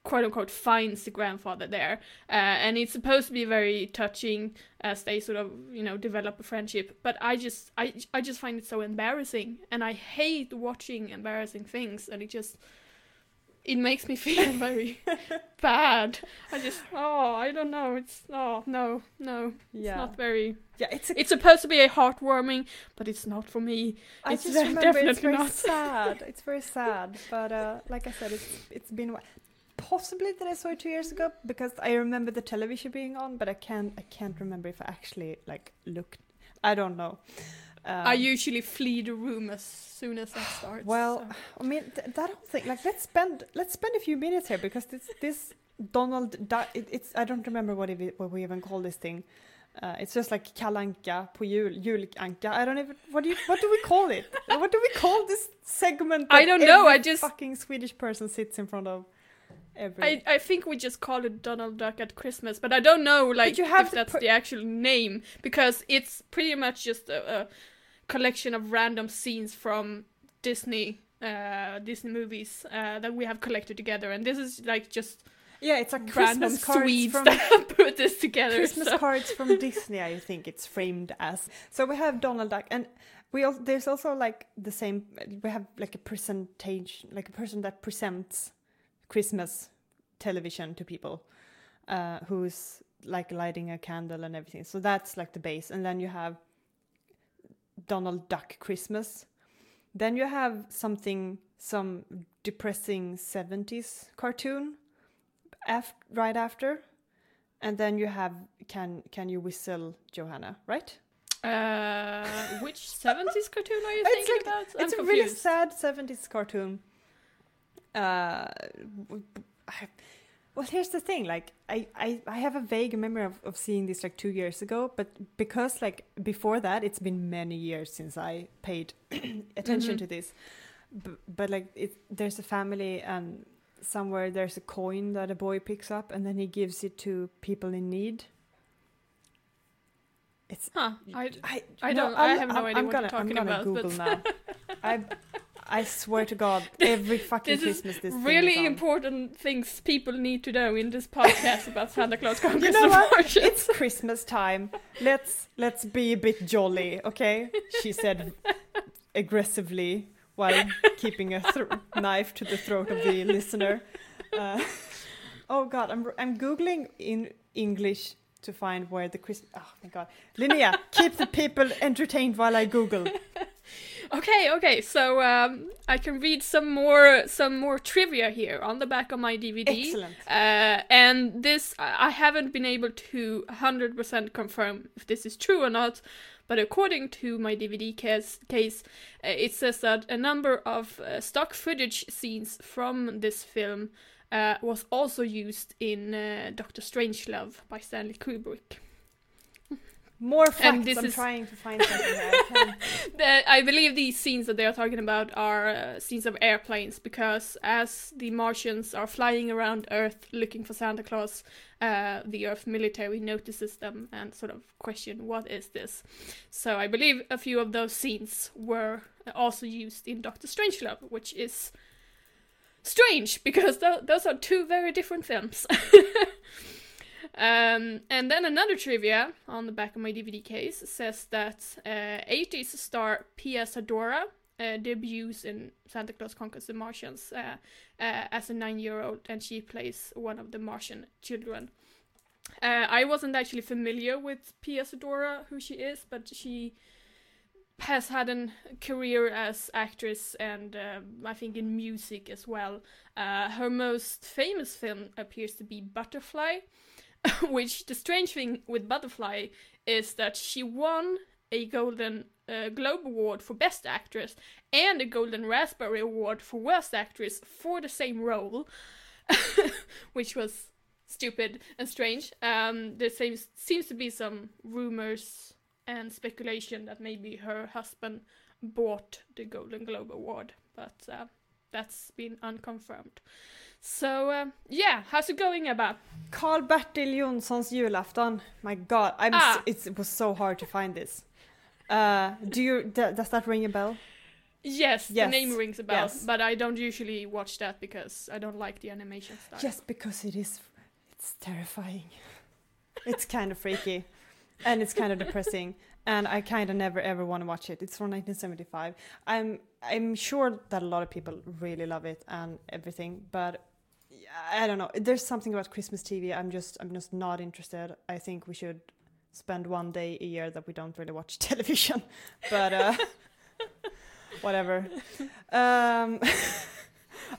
quote unquote finds the grandfather there. Uh, and it's supposed to be very touching as they sort of you know develop a friendship. But i just i i just find it so embarrassing. And i hate watching embarrassing things. And it just it makes me feel very bad i just oh i don't know it's oh no no it's not very Yeah, it's a it's supposed to be a heartwarming but it's not for me I It's just remember it's definitely very not. sad. It's very sad. But uh, like I said, it's it's been possibly that I saw it two years ago because I remember the television being on, but I can't I can't remember if I actually like looked. I don't know. Um, i usually flee the room as soon as that starts well, so. I mean th- that whole thing. Like let's spend let's spend a few minutes here because this this Donald. It, it's I don't remember what it, what we even call this thing. Uh, it's just like Kalle Anka på jul, julanka. I don't even what do you what do we call it? what do we call this segment? I don't know, I just- fucking Swedish person sits in front of every. I, I think we just call it Donald Duck at Christmas, but I don't know like you have if that's put- the actual name because it's pretty much just a, a collection of random scenes from Disney uh, Disney movies uh, that we have collected together, and this is like just yeah, it's like random Christmas cards Swedes from that put this together. Christmas so- cards from Disney. I think it's framed as. So we have Donald Duck, and we also there's also like the same. We have like a presentation, like a person that presents Christmas television to people, uh, who's like lighting a candle and everything. So that's like the base, and then you have Donald Duck Christmas. Then you have something, some depressing 70s cartoon af- right after. And then you have Can Can You Whistle Johanna, right? Uh, which 70s cartoon are you It's thinking like- about? I'm it's a really sad 70s cartoon. Uh, well, here's the thing. Like, I, I, I have a vague memory of, of seeing this like two years ago, but because like before that, it's been many years since I paid attention Mhm. to this. B- but like, it, there's a family and somewhere there's a coin that a boy picks up and then he gives it to people in need. It's Huh, I, I, I don't- I I'm- have no idea I'm what gonna, you're talking I'm gonna about, but- Google now. I, I swear to God, every fucking this Christmas this really important things people need to know in this podcast about Santa Claus conquers You know the what? Martians. It's Christmas time. Let's let's be a bit jolly, okay? She said aggressively while keeping a knife to the throat of the listener. Uh, oh God, I'm I'm googling in English to find where the Christmas. Oh my God, Linnea, keep the people entertained while I Google. Okay, okay. So um, I can read some more some more trivia here on the back of my DVD. Excellent. Uh, and this I haven't been able to 100% confirm if this is true or not, but according to my DVD case, case uh, it says that a number of uh, stock footage scenes from this film uh, was also used in uh, Doctor Strangelove by Stanley Kubrick. More facts. this I'm is- trying to find something. I The, I believe these scenes that they are talking about are uh, scenes of airplanes because as the Martians are flying around Earth looking for Santa Claus, uh, the Earth military notices them and sort of question what is this. So I believe a few of those scenes were also used in Doctor Strangelove, which is strange because th- those are two very different films. Um, and then another trivia on the back of my DVD case says that uh, 80s star Pia Zadora uh, debuts in Santa Claus Conquers the Martians uh, uh, as a nine-year-old, and she plays one of the Martian children. Uh, I wasn't actually familiar with Pia Zadora, who she is, but she has had a career as actress and uh, I think in music as well. Uh, her most famous film appears to be Butterfly, which the strange thing with Butterfly is that she won a Golden uh, Globe Award for Best Actress and a Golden Raspberry Award for Worst Actress for the same role, which was stupid and strange. Um, there seems seems to be some rumors and speculation that maybe her husband bought the Golden Globe Award, but uh, that's been unconfirmed. So uh, yeah, how's it going, Ebba? Carl Bertil Jonsson's julafton. My God, I'm. Ah. s- it's, it was so hard to find this. Uh, do you? d- does that ring a bell? Yes, the name rings a bell, yes. but I don't usually watch that because I don't like the animation style. Just because it is. It's terrifying. It's kind of freaky, and it's kind of depressing. And I kind of never ever want to watch it. It's from 1975. I'm I'm sure that a lot of people really love it and everything, but I don't know. There's something about Christmas TV. I'm just I'm just not interested. I think we should spend one day a year that we don't really watch television. But uh, whatever. Um,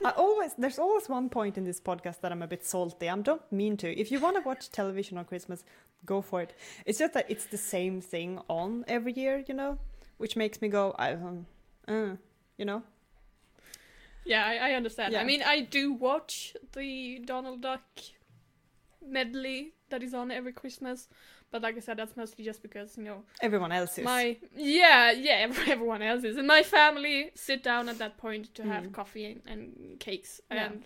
I always there's always one point in this podcast that I'm a bit salty. I don't mean to. If you want to watch television on Christmas, go for it. It's just that it's the same thing on every year, you know, which makes me go, I, um, uh, you know. Yeah, I, I understand. Yeah. I mean, I do watch the Donald Duck medley that is on every Christmas, but like I said, that's mostly just because you know Everyone else is. my yeah yeah everyone else is, and my family sit down at that point to have Mm. coffee and, and cakes, Yeah. and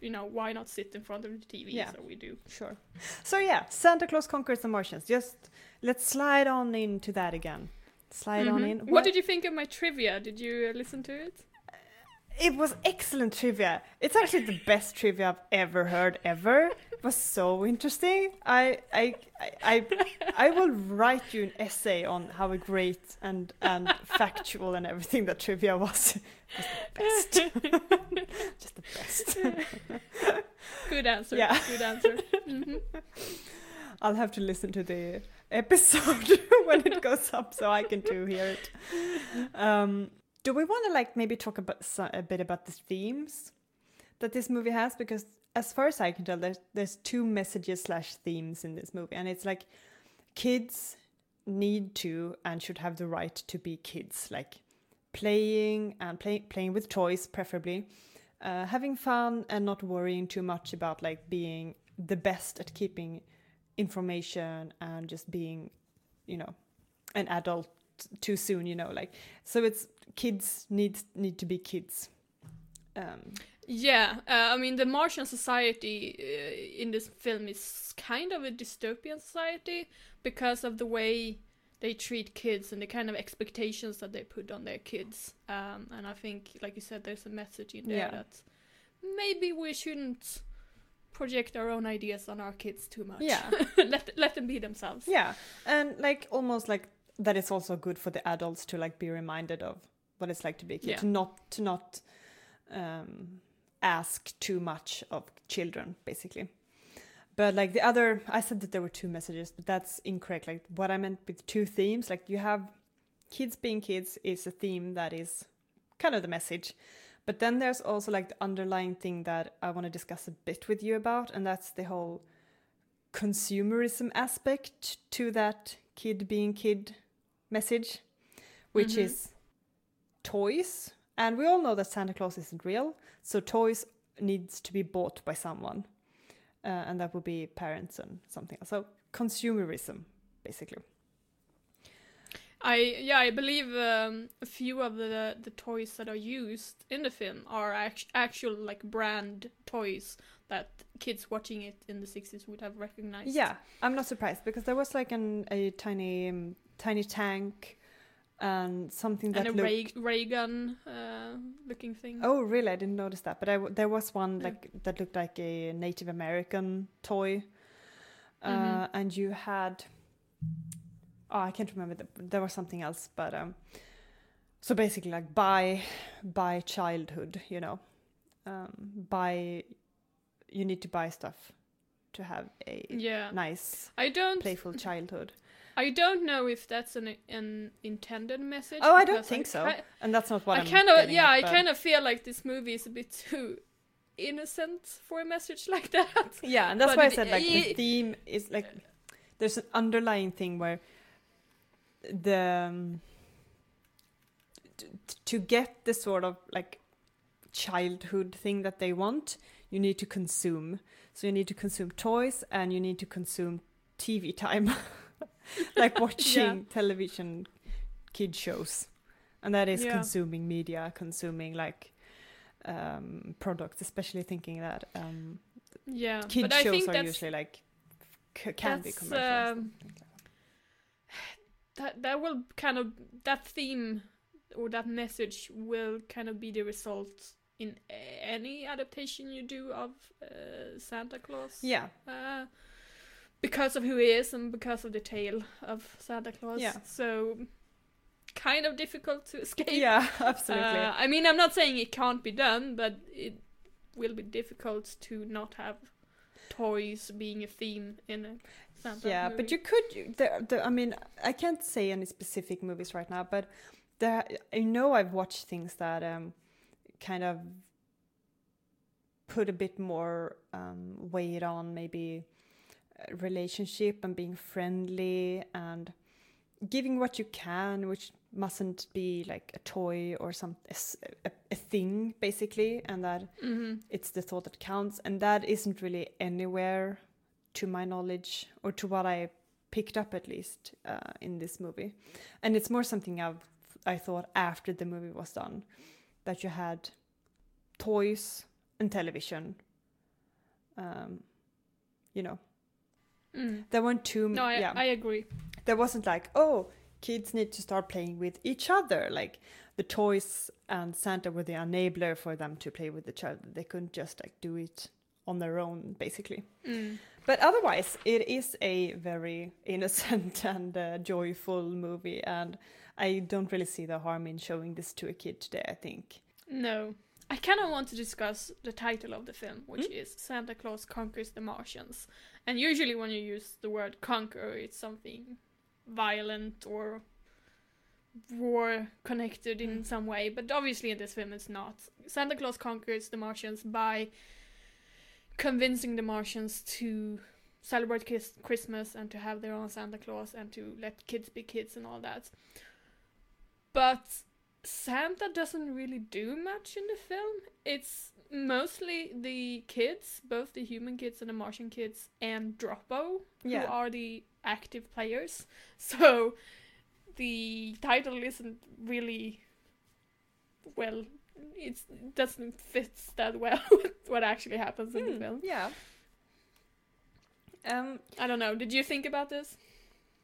you know why not sit in front of the TV? Yeah. So we do. Sure. So yeah, Santa Claus conquers the Martians. Just let's slide on into that again. Slide on Mhm. in. What did you think of my trivia? Did you uh, listen to it? It was excellent trivia. It's actually the best trivia I've ever heard ever. It was so interesting. I I I I, will write you an essay on how great and and factual and everything that trivia was. Was the best. Just the best. Good answer. Yeah. Good answer. hmm I'll have to listen to the episode when it goes up so I can too hear it. Um, do we want to like maybe talk about so- a bit about the themes that this movie has? Because as far as I can tell, there's there's two messages slash themes in this movie, and it's like kids need to and should have the right to be kids, like playing and play, playing with toys, preferably, uh, having fun and not worrying too much about like being the best at keeping information and just being, you know, an adult too soon. You know, like so it's kids need need to be kids. Um, Yeah, uh, I mean the Martian society uh, in this film is kind of a dystopian society because of the way they treat kids and the kind of expectations that they put on their kids. Um, and I think, like you said, there's a message in there Yeah. that maybe we shouldn't project our own ideas on our kids too much. Yeah. let let them be themselves. Yeah, and like almost like that is also good for the adults to like be reminded of what it's like to be a kid, Yeah. to not to not um, ask too much of children, basically. But like the other, I said that there were two messages, but that's incorrect. Like what I meant with two themes, like you have kids being kids is a theme that is kind of the message. But then there's also like the underlying thing that I want to discuss a bit with you about, and that's the whole consumerism aspect to that kid being kid message, which Mhm. is toys. And we all know that Santa Claus isn't real, so toys needs to be bought by someone, uh, and that would be parents and something. else. So consumerism, basically. I yeah, I believe um, a few of the the toys that are used in the film are act- actual like brand toys that kids watching it in the 60s would have recognized. Yeah, I'm not surprised because there was like an a tiny um, tiny tank and something that and a looked. ray, ray gun uh, looking thing. Oh, really? I didn't notice that. But I w- there was one Yeah. like that looked like a Native American toy, uh, Mhm. and you had. Oh, I can't remember. The, there was something else, but um, so basically, like by by childhood, you know, um, by you need to buy stuff to have a yeah. nice, I don't playful childhood. I don't know if that's an an intended message. Oh, I don't think so. I, And that's not what I am kind of yeah, at, I but- kind of feel like this movie is a bit too innocent for a message like that. Yeah, and that's But why I said like the theme is like there's an underlying thing where the um, t- to get the sort of like childhood thing that they want, you need to consume. So you need to consume toys and you need to consume TV time, like watching television kid shows, and that is Yeah. consuming media, consuming like um, products, especially thinking that um, Yeah, kid but I shows think are usually like c- can be commercialized. um, that that will kind of that theme or that message will kind of be the result in any adaptation you do of uh, Santa Claus. yeah, Uh, because of who he is and because of the tale of Santa Claus. Yeah. So kind of difficult to escape. yeah, absolutely. Uh, I mean, I'm not saying it can't be done, but it will be difficult to not have toys being a theme in a Santa yeah, movie. but you could. The, the, I mean, I can't say any specific movies right now, but there, I know I've watched things that um, kind of put a bit more um, weight on maybe relationship and being friendly and giving what you can, which mustn't be like a toy or some a thing basically, and that Mhm. it's the thought that counts and that isn't really anywhere to my knowledge or to what i picked up at least uh, in this movie and it's more something i've i thought after the movie was done that you had toys and television um you know Mm. there weren't too many. No, I, yeah I agree. there wasn't like oh kids need to start playing with each other like the toys and santa were the enabler for them to play with each other they couldn't just like do it on their own basically Mm. but otherwise it is a very innocent and uh, joyful movie and i don't really see the harm in showing this to a kid today i think No. I kind of want to discuss the title of the film, which Hmm? is Santa Claus Conquers the Martians. And usually, when you use the word conquer, it's something violent or war connected in mm. some way. But obviously, in this film, it's not. Santa Claus conquers the Martians by convincing the Martians to celebrate Chris- Christmas and to have their own Santa Claus and to let kids be kids and all that. But Santa doesn't really do much in the film. It's mostly the kids, both the human kids and the Martian kids, and Droppo, Yeah. who are the active players. So the title isn't really well. It doesn't fit that well with what actually happens in the Hmm, film. yeah um I don't know. Did you think about this?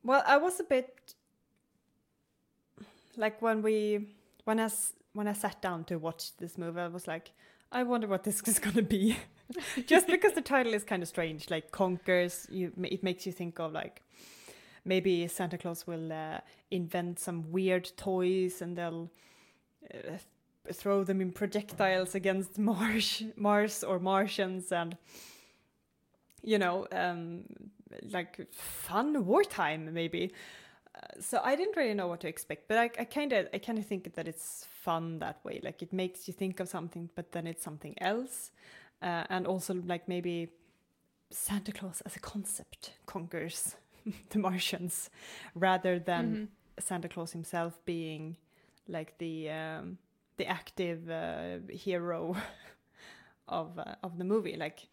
Well, I was a bit like when we when I when I sat down to watch this movie, I was like, I wonder what this is gonna be, just because the title is kind of strange, like conquers. You it makes you think of like maybe Santa Claus will uh, invent some weird toys and they'll uh, throw them in projectiles against Mars, Mars or Martians, and you know, um, like fun wartime maybe. Uh, so I didn't really know what to expect, but I kind of, I kind of think that it's fun that way. Like it makes you think of something, but then it's something else, uh, and also like maybe Santa Claus as a concept conquers the Martians, rather than Mhm. Santa Claus himself being like the um, the active uh, hero of uh, of the movie. Like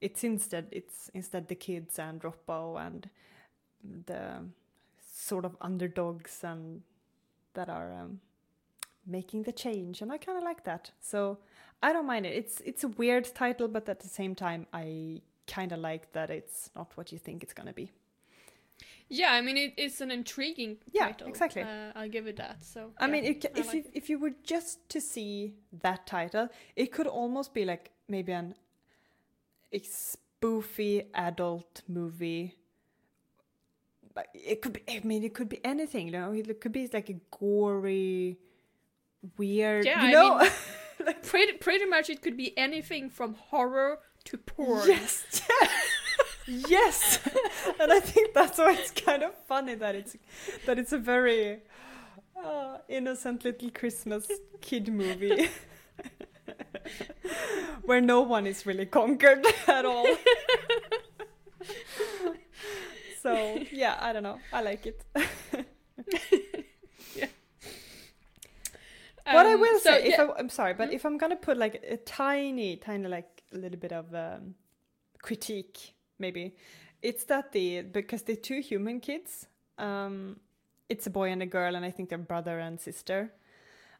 it's instead it's instead the kids and Droppo and the sort of underdogs and that are um, making the change, and I kind of like that. So I don't mind it. It's it's a weird title, but at the same time, I kind of like that it's not what you think it's gonna be. Yeah, I mean it, it's an intriguing Yeah, title. exactly. Uh, I'll give it that. So I yeah, mean, it, I if like you it. if you were just to see that title, it could almost be like maybe an a spoofy adult movie. But it could be. I mean, it could be anything. You know, it could be like a gory, weird. Yeah, you I know. mean- pretty pretty much it could be anything from horror to porn. yes. yes. and I think that's why it's kind of funny that it's that it's a very uh, innocent little Christmas kid movie. Where no one is really conquered at all. so yeah, I don't know. I like it. What I Um, will so, say, if yeah, I, I'm sorry, but if I'm gonna put like a tiny, tiny, like a little bit of um, critique, maybe it's that the because the two human kids, um, it's a boy and a girl, and I think they're brother and sister,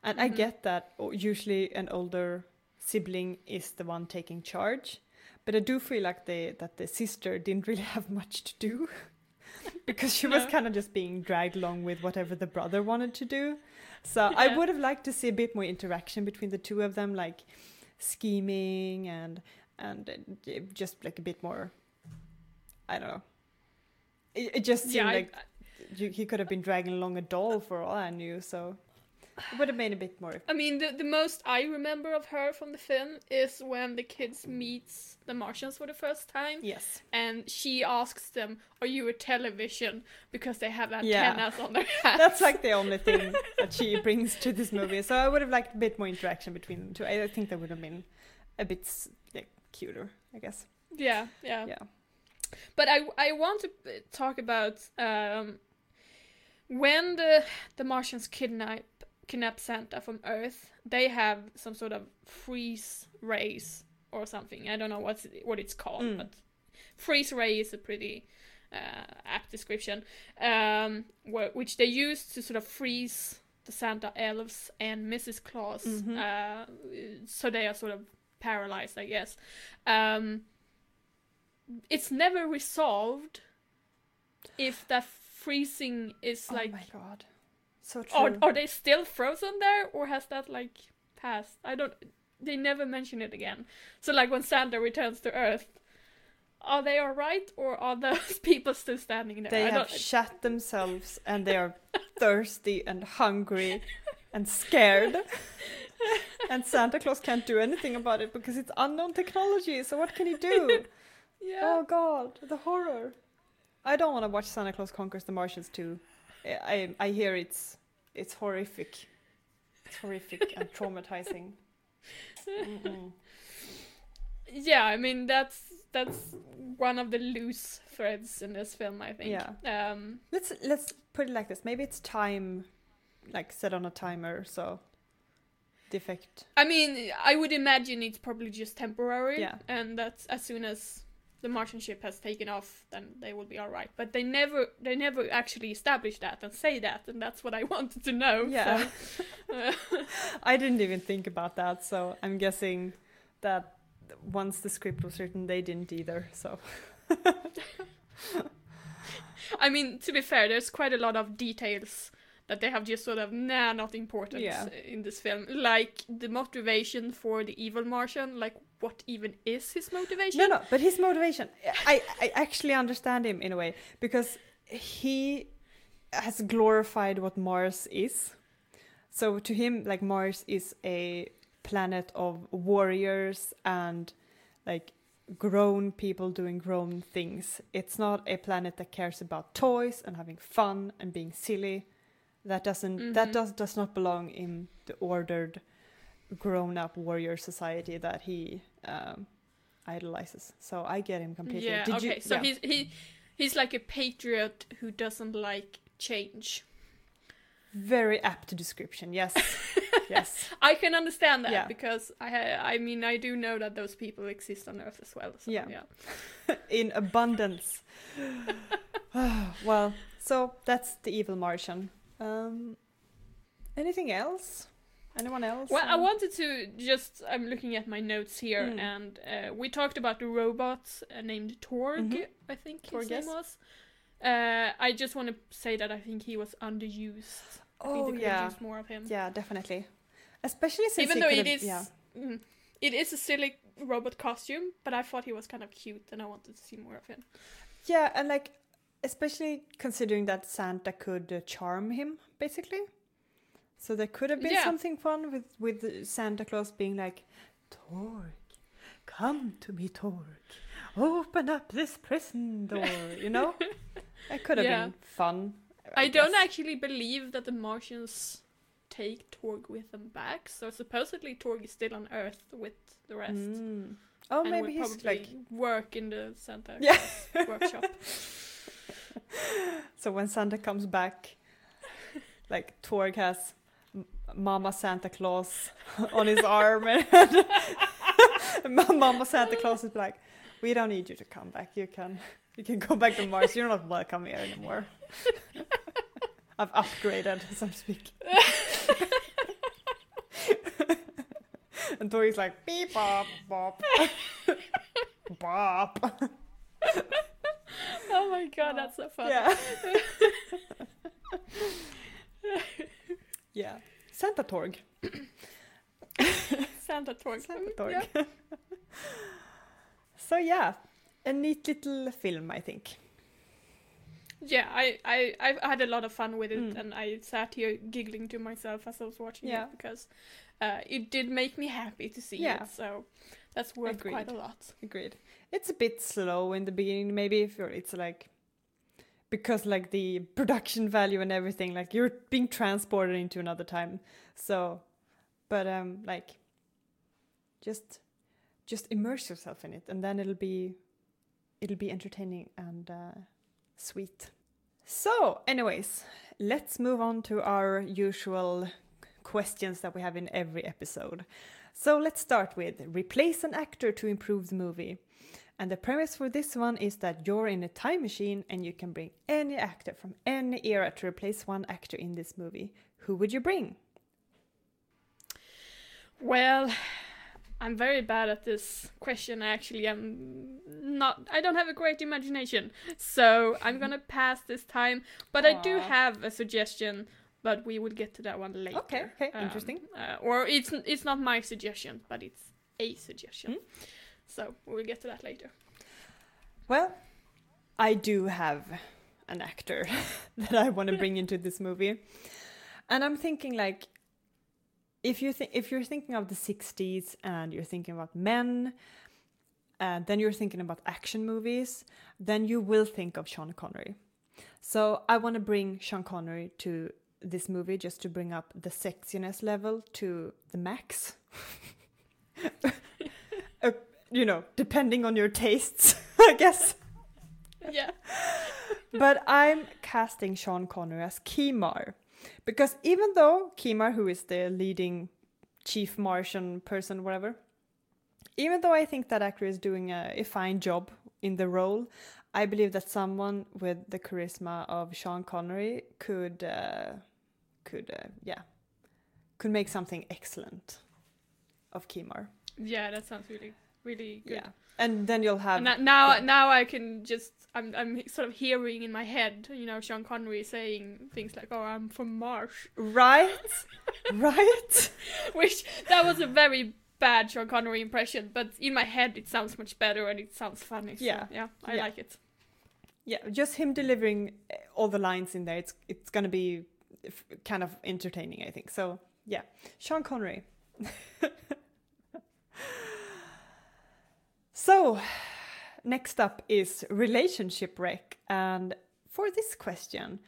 and I get that usually an older sibling is the one taking charge, but I do feel like the that the sister didn't really have much to do. because she was No. kind of just being dragged along with whatever the brother wanted to do. So I would have liked to see a bit more interaction between the two of them, like scheming and and uh, just like a bit more. I don't know. It, it just seemed yeah, I- like you, he could have been dragging along a doll for all I knew. So it would have made a bit more. I mean, the, the most I remember of her from the film is when the kids meets the Martians for the first time, Yes. and she asks them, "Are you a television?" Because they have Yeah. antennas on their hats. That's like the only thing that she brings to this movie. So I would have liked a bit more interaction between them two. I I think that would have been a bit like, cuter, I guess. yeah, yeah, Yeah. But I I want to uh, talk about um, when the the Martians kidnap kidnap Santa from Earth. They have some sort of freeze rays or something. I don't know what's what it's called, Mm. but freeze ray is a pretty uh, apt description, um, wh- which they use to sort of freeze the Santa elves and Mrs. Claus, Mhm. uh, so they are sort of paralyzed, I guess. Um, it's never resolved if that freezing is like oh my god. So true. are, are they still frozen there or has that like passed i don't they never mention it again so like when santa returns to earth are they all right or are those people still standing there they I have shut themselves and they are thirsty and hungry and scared. and Santa Claus can't do anything about it because it's unknown technology. So what can he do? yeah Oh god, the horror. I don't want to watch Santa Claus Conquers the Martians too. I I hear it's it's horrific. It's horrific and traumatizing. Mm-mm. yeah i mean that's that's one of the loose threads in this film i think Yeah. um Let's let's put it like this. Maybe it's time like set on a timer so defect. i mean i would imagine it's probably just temporary Yeah. and that's as soon as the martian ship has taken off then they will be all right but they never they never actually establish that and say that and that's what i wanted to know Yeah. so, I didn't even think about that, so I'm guessing that once the script was written, they didn't either. So i mean to be fair there's quite a lot of details that they have just sort of nah not important Yeah. in this film like the motivation for the evil martian like what even is his motivation no, no, but his motivation, I I actually understand him in a way because he has glorified what Mars is. So to him, like Mars is a planet of warriors and like grown people doing grown things. It's not a planet that cares about toys and having fun and being silly. That doesn't that Mhm. does does not belong in the ordered grown up warrior society that he um, idolizes. So I get him completely. Yeah, Did okay. you, so yeah. he's he he's like a patriot who doesn't like change. very apt description. Yes, yes. I can understand that Yeah. because I ha- I mean I do know that those people exist on Earth as well. So, Yeah. yeah. In abundance. well, so that's the evil Martian. Um, anything else? Anyone else? Well, I Um, wanted to just I'm looking at my notes here Mm. and uh, we talked about the robot uh, named Torg, Mhm. I think his name was. Uh, I just want to say that I think he was underused. Oh yeah, more of him. yeah, definitely. Especially since Even though it is, yeah. mm, it is a silly robot costume, but I thought he was kind of cute, and I wanted to see more of him. Yeah, and like, especially considering that Santa could uh, charm him, basically. So there could have been Yeah. something fun with with Santa Claus being like, Torg, come to me, Torg, open up this prison door. You know, It could have Yeah. been fun. I, don't actually believe that the Martians take Torg with them back. So supposedly Torg is still on Earth with the rest. Mm. Oh, and maybe he's probably like work in the Santa Yeah. Workshop. so when Santa comes back, like Torg has Mama Santa Claus on his arm, and Mama Santa Claus is like, "We don't need you to come back. You can, you can go back to Mars. You're not welcome here anymore. I've upgraded, so to speak." and Torg's like, "Beep bop bop bop." Oh my god, that's so funny. Yeah. yeah. Santa Torg. Santa Torg. Santa Mm, Torg. yeah. so yeah, a neat little film, I think. Yeah, I, I, I had a lot of fun with it, Mm. and I sat here giggling to myself as I was watching Yeah. it because uh, it did make me happy to see Yeah. it. So that's worth quite Agreed. a lot. Agreed. It's a bit slow in the beginning, maybe if you're, it's like because like the production value and everything, like you're being transported into another time. So, but um, like just just immerse yourself in it, and then it'll be it'll be entertaining and uh, sweet. So, anyways, let's move on to our usual questions that we have in every episode. So let's start with replace an actor to improve the movie. And the premise for this one is that you're in a time machine and you can bring any actor from any era to replace one actor in this movie. Who would you bring? Well, I'm very bad at this question. I actually, I'm not. I don't have a great imagination, so I'm gonna pass this time. But I do have a suggestion, but we will get to that one later. Okay, okay, Um, interesting. Uh, or it's it's not my suggestion, but it's a suggestion. Hmm? So we'll get to that later. Well, I do have an actor that I want to bring into this movie. And I'm thinking like if you think if you're thinking of the 60s and you're thinking about men and then you're thinking about action movies, then you will think of Sean Connery. So I want to bring Sean Connery to this movie just to bring up the sexiness level to the max. Uh, you know, depending on your tastes, I guess. Yeah. But I'm casting Sean Connery as Kimar. Because even though Kimar, who is the leading chief Martian person, whatever, even though I think that actor is doing a, a fine job in the role, I believe that someone with the charisma of Sean Connery could, uh, could, uh, yeah, could make something excellent of Kimar. Yeah, that sounds really really good. Yeah, and then you'll have And now, yeah. now I can just I'm I'm sort of hearing in my head, you know, Sean Connery saying things like, "Oh, I'm from Mars," right, right. which that was a very bad Sean Connery impression, but in my head it sounds much better and it sounds funny. So, Yeah. yeah, I Yeah. like it. Yeah, just him delivering uh, all the lines in there. It's it's gonna be kind of entertaining, I think. So yeah, Sean Connery. so next up is relationship wreck, and for this question,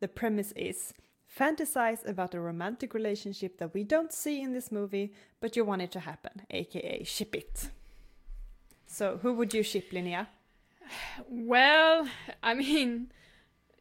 the premise is fantasize about a romantic relationship that we don't see in this movie, but you want it to happen, aka ship it. So who would you ship, Linnea? Well, I mean,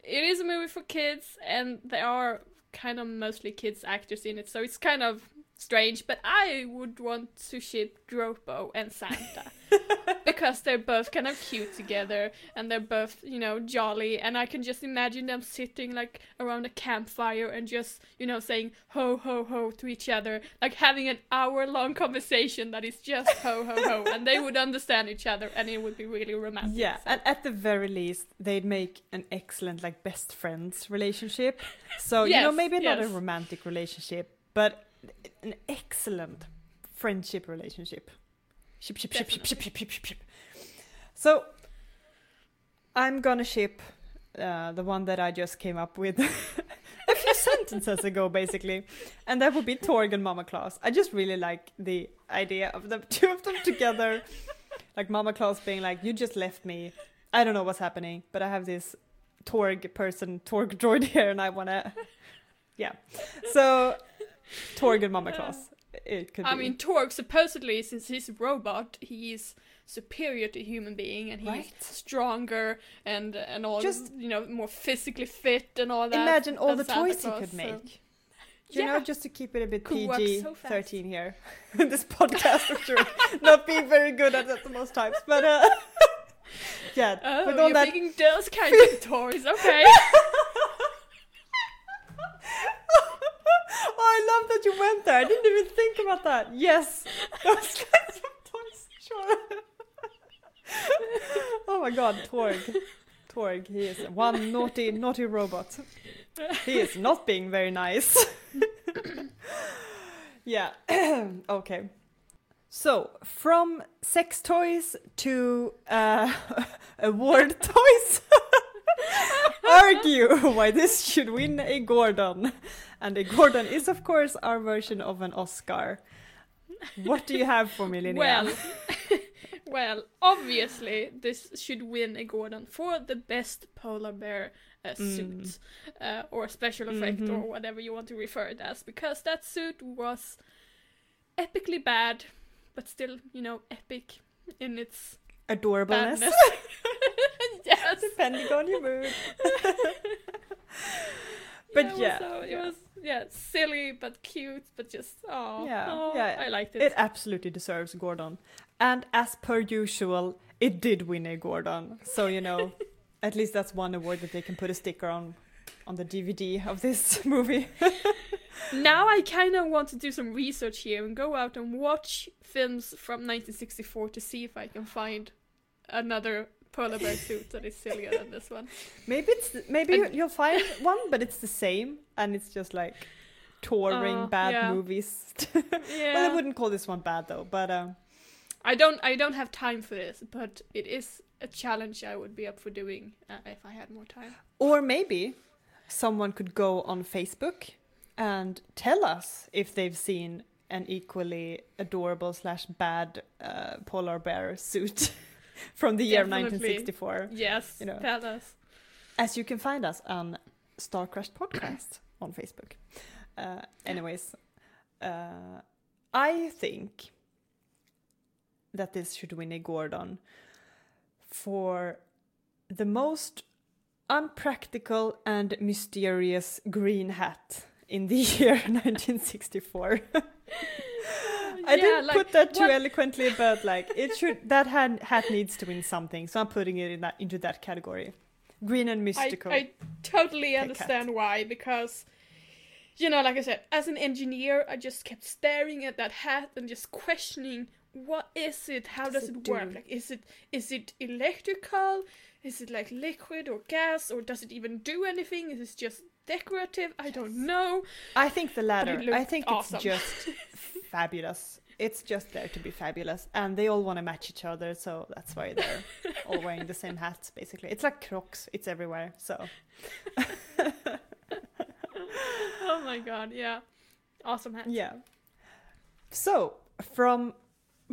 it is a movie for kids, and there are kind of mostly kids actors in it, so it's kind of strange. But I would want to ship Droppo and Santa because they're both kind of cute together, and they're both, you know, jolly. And I can just imagine them sitting like around a campfire and just, you know, saying ho ho ho to each other, like having an hour-long conversation that is just ho ho ho, and they would understand each other, and it would be really romantic. Yeah, so- and at the very least, they'd make an excellent like best friends relationship. So you know, Yes, maybe not a romantic relationship, but an excellent friendship relationship. Ship, ship, ship, ship, ship, ship, ship, ship, ship. So I'm gonna ship uh, the one that I just came up with a few sentences ago, basically, and that would be Torg and Mama Claus. I just really like the idea of the two of them together, like Mama Claus being like, "You just left me. I don't know what's happening, but I have this Torg person, Torg droid here, and I wanna." Yeah, so Torg and Mama Claus. It could. I be. mean, Torg supposedly, since he's a robot, he is superior to human being, and he's Right. stronger and and all Just- you know more physically fit and all that. Imagine all the Santa toys he Claus, could so- make. You Yeah. know, just to keep it a bit Could PG so thirteen here. this podcast, sure, not being very good at it the most times, but uh, yeah, Oh, with all you're that. making those kind of toys, okay? oh, I love that you went there. I didn't even think about that. Yes, of toys, sure. oh my God, Torg, Torg, he is one naughty, naughty robot. He is not being very nice. yeah. okay. So, from sex toys to uh, award toys. Argue why this should win a Gordon. And a Gordon is, of course, our version of an Oscar. What do you have for me, Linnea? Well, well, obviously this should win a Gordon for the best polar bear uh, suit uh, or special effect or whatever you want to refer it as, because that suit was epically bad, but still, you know, epic in its adorableness. yes. depending on your mood. But it was yeah, so- it yeah. was yeah silly but cute, but just oh Yeah, yeah, I liked it. It absolutely deserves Gordon. And as per usual, it did win a Gordon. So, you know, at least that's one award that they can put a sticker on on the DVD of this movie. Now I kind of want to do some research here and go out and watch films from 1964 to see if I can find another polar bear suit that is sillier than this one. maybe it's maybe And- you'll find one, but it's the same and it's just like touring Oh, bad yeah. movies. Yeah. well, I wouldn't call this one bad though, but um I don't I don't have time for this, but it is a challenge I would be up for doing uh, if I had more time. or maybe someone could go on Facebook and tell us if they've seen an equally adorable slash bad uh, polar bear suit from the year Definitely. 1964. Yes, You know. tell us. As you can find us on Star Crash Podcast on Facebook. Uh, anyways, uh, I think that this should win a Gordon for the most unpractical and mysterious green hat in the year 1964. I Yeah, didn't like, put that too what- eloquently, but like it should that hat, hat needs to win something, so I'm putting it in that into that category. Green and mystical. I totally cat. understand why because you know like i said as an engineer i just kept staring at that hat and just questioning what is it how does does, it it, work do? like is it is it electrical is it like liquid or gas or does it even do anything is it just decorative i don't know I think the latter. I think awesome. it's just fabulous. It's just there to be fabulous, and they all want to match each other, so that's why they're all wearing the same hats. Basically, it's like Crocs. It's everywhere. So oh my god yeah awesome hat yeah. So from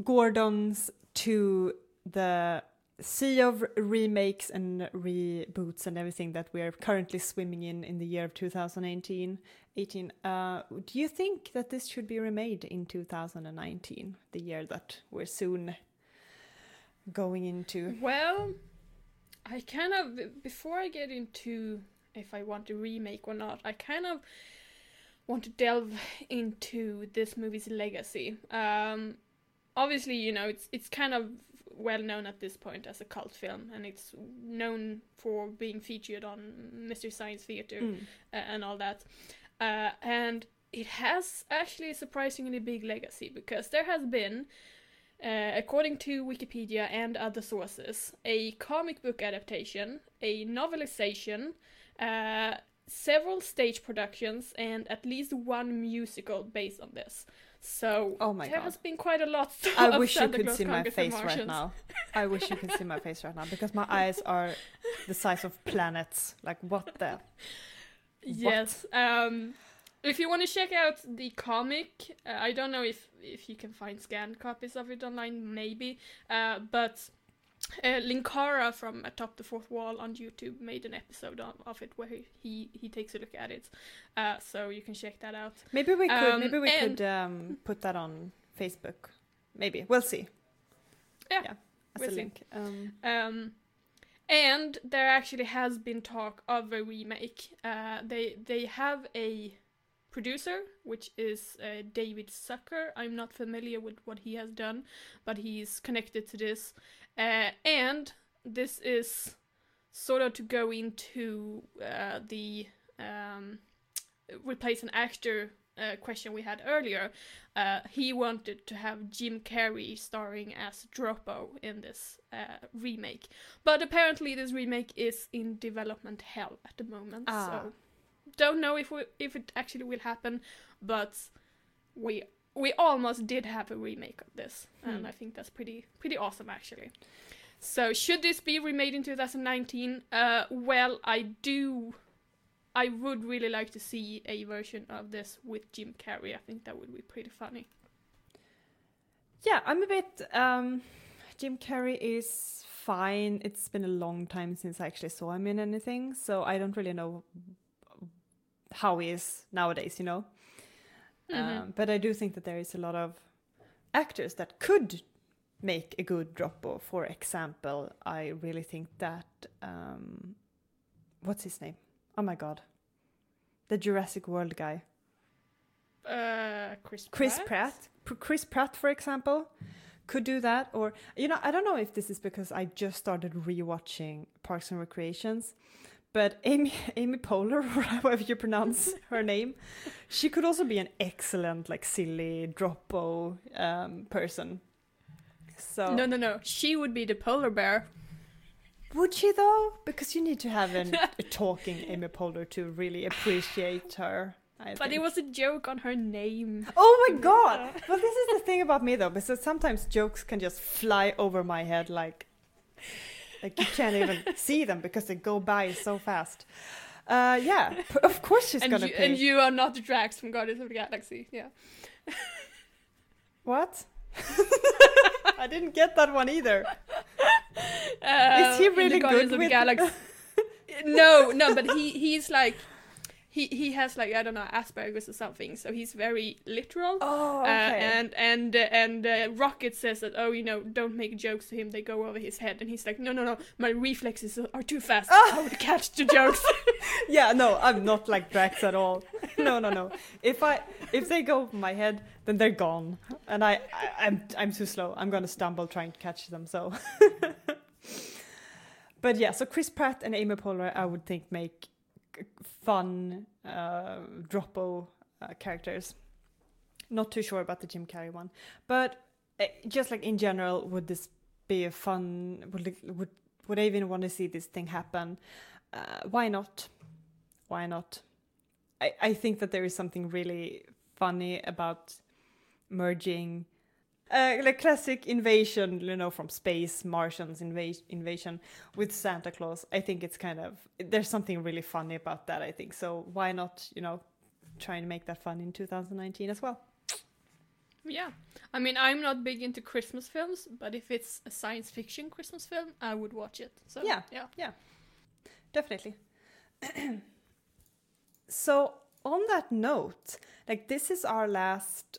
Gordon's to the sea of remakes and reboots and everything that we're currently swimming in in the year of 2018 18 uh, do you think that this should be remade in 2019 the year that we're soon going into Well, I kind of before I get into if I want to remake or not, I kind of want to delve into this movie's legacy. Um, obviously, you know it's it's kind of well known at this point as a cult film, and it's known for being featured on Mystery Science Theater Mm. uh, and all that. Uh, and it has actually a surprisingly big legacy because there has been, uh, according to Wikipedia and other sources, a comic book adaptation, a novelization, uh, several stage productions, and at least one musical based on this. So Oh my there God. has been quite a lot. I wish you could Claus see my face right now. I wish you could see my face right now because my eyes are the size of planets. Like what the? Yes. Um, if you want to check out the comic, uh, I don't know if if you can find scanned copies of it online, maybe. Uh, but uh, Linkara from Atop the Fourth Wall on YouTube made an episode of, of it where he, he takes a look at it. Uh, so you can check that out. Maybe we could. Um, maybe we could um, put that on Facebook. Maybe we'll see. Yeah. as We'll a see. link. Um, Um, and there actually has been talk of a remake. Uh, they they have a producer, which is uh, David Zucker. I'm not familiar with what he has done, but he's connected to this. Uh, and this is sort of to go into uh, the um, replace an actor uh, question we had earlier. Uh, he wanted to have Jim Carrey starring as Droppo in this uh, remake, but apparently this remake is in development hell at the moment. Ah. So don't know if we, if it actually will happen, but we we almost did have a remake of this, and Hmm. I think that's pretty pretty awesome actually. So should this be remade in 2019? Uh, well, I do. I would really like to see a version of this with Jim Carrey. I think that would be pretty funny. yeah, I'm a bit. Um, Jim Carrey is fine. It's been a long time since I actually saw him in anything, so I don't really know how he is nowadays. You know. Mm-hmm. Um, but I do think that there is a lot of actors that could make a good Droppo. For example, I really think that um, what's his name? Oh my god, the Jurassic World guy, Uh, Chris. Chris Pratt. Pr- Chris Pratt, for example, could do that. Or you know, I don't know if this is because I just started rewatching Parks and Recreations. But Amy Amy Poehler, or however you pronounce her name, she could also be an excellent, like silly Droppo um, person. So No, no, no. She would be the polar bear. would she though? Because you need to have an, a talking Amy Poehler to really appreciate her. I But it was a joke on her name. Oh my god! Well, this is the thing about me though, because sometimes jokes can just fly over my head like, like you can't even see them because they go by so fast. Uh, yeah, of course she's And gonna you, pay. and you are not the Drax from Guardians of the Galaxy. Yeah. What? I didn't get that one either. Uh, he the really Guardians good of the with- Galaxy? no, no, but he he's like he he has like I don't know Asperger's or something, so he's very literal. Oh, Uh, and and uh, and uh, Rocket says that oh you know don't make jokes to him they go over his head and he's like no no no my reflexes are too fast I would catch the jokes yeah, no, I'm not like Drax at all. No, no, no. If I if they go over my head, then they're gone, and I, I I'm I'm too slow. I'm gonna stumble trying to catch them. So, but yeah, so Chris Pratt and Amy Poehler, I would think make fun uh, Droppo uh, characters. Not too sure about the Jim Carrey one, but uh, just like in general, would this be a fun? Would would would I even want to see this thing happen? Uh, why not? Why not? I, I think that there is something really funny about merging uh, like classic invasion, you know, from space, Martians inva- invasion with Santa Claus. I think it's kind of there's something really funny about that. I think so. Why not, you know, try and make that fun in 2019 as well? yeah I mean I'm not big into Christmas films but if it's a science fiction Christmas film I would watch it so Yeah. yeah Definitely. so, on that note, like this is our last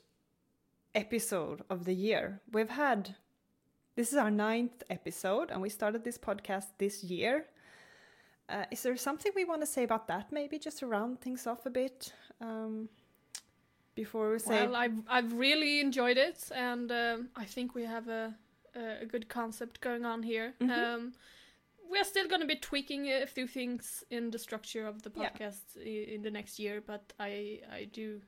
episode of the year. We've had this is our ninth episode, and we started this podcast this year. Uh, is there something we want to say about that? Maybe just to round things off a bit um, before we say. well I've I've really enjoyed it and um, I think we have a a good concept going on here Mhm. um we're still going to be tweaking a few things in the structure of the podcast i- in the next year, but I I do.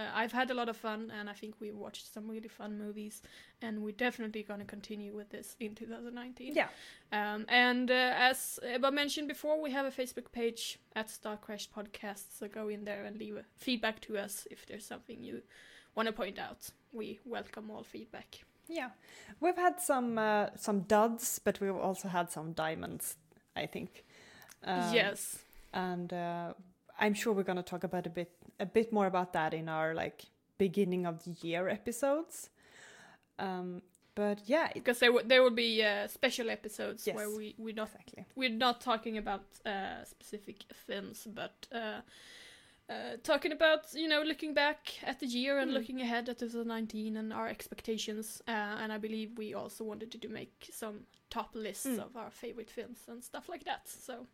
Uh, I've had a lot of fun, and I think we watched some really fun movies, and we're definitely going to continue with this in 2019. yeah, Um, and uh, as Ebba mentioned before, we have a Facebook page at Star Crash Podcast, so go in there and leave a feedback to us if there's something you want to point out. We welcome all feedback. yeah. We've had some uh, some duds, but we've also had some diamonds. I think. Um, yes. and uh, I'm sure we're going to talk about a bit a bit more about that in our like beginning of the year episodes. Um, but yeah, because there w- there will be uh, special episodes Yes. where we we're not exactly. we're not talking about uh, specific films, but uh, uh, talking about you know looking back at the year and Mm. looking ahead at 2019 and our expectations. Uh, and I believe we also wanted to do make some top lists Mm. of our favorite films and stuff like that. So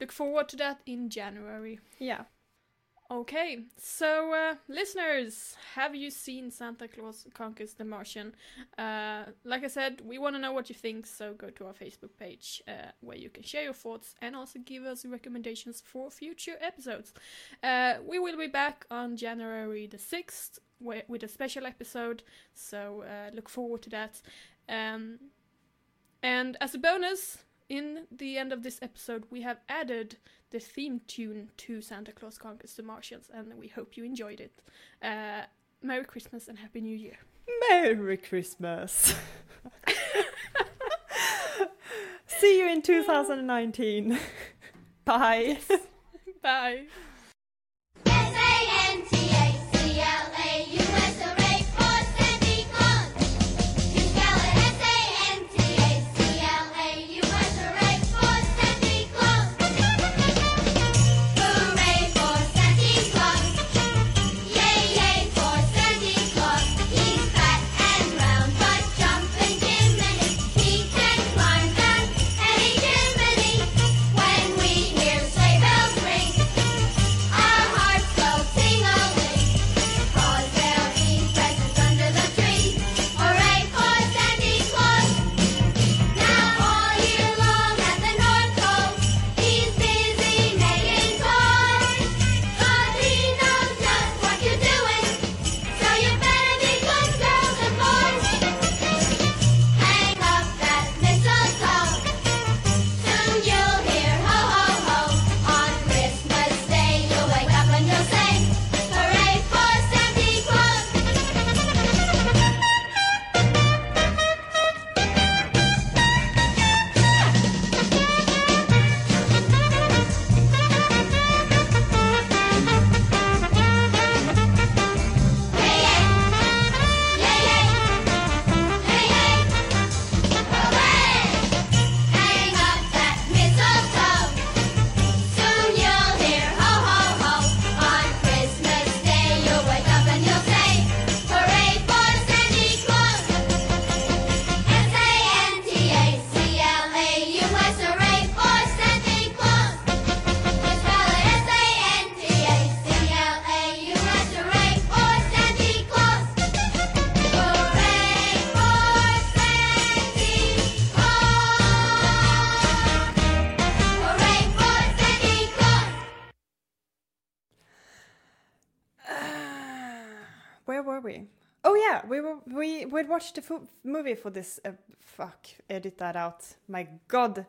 look forward to that in January. Yeah. Okay, so uh, listeners, have you seen Santa Claus Conquers the Martian? Uh, like I said, we want to know what you think, so go to our Facebook page uh, where you can share your thoughts and also give us recommendations for future episodes. Uh, we will be back on January the 6th wi- with a special episode, so uh, look forward to that. Um, and as a bonus, in the end of this episode, we have added the theme tune to Santa Claus Conquers the Martians, and we hope you enjoyed it. Uh, Merry Christmas and Happy New Year. Merry Christmas. See you in 2019. Bye. Bye. Watched the movie for this. Uh, fuck, edit that out. My God,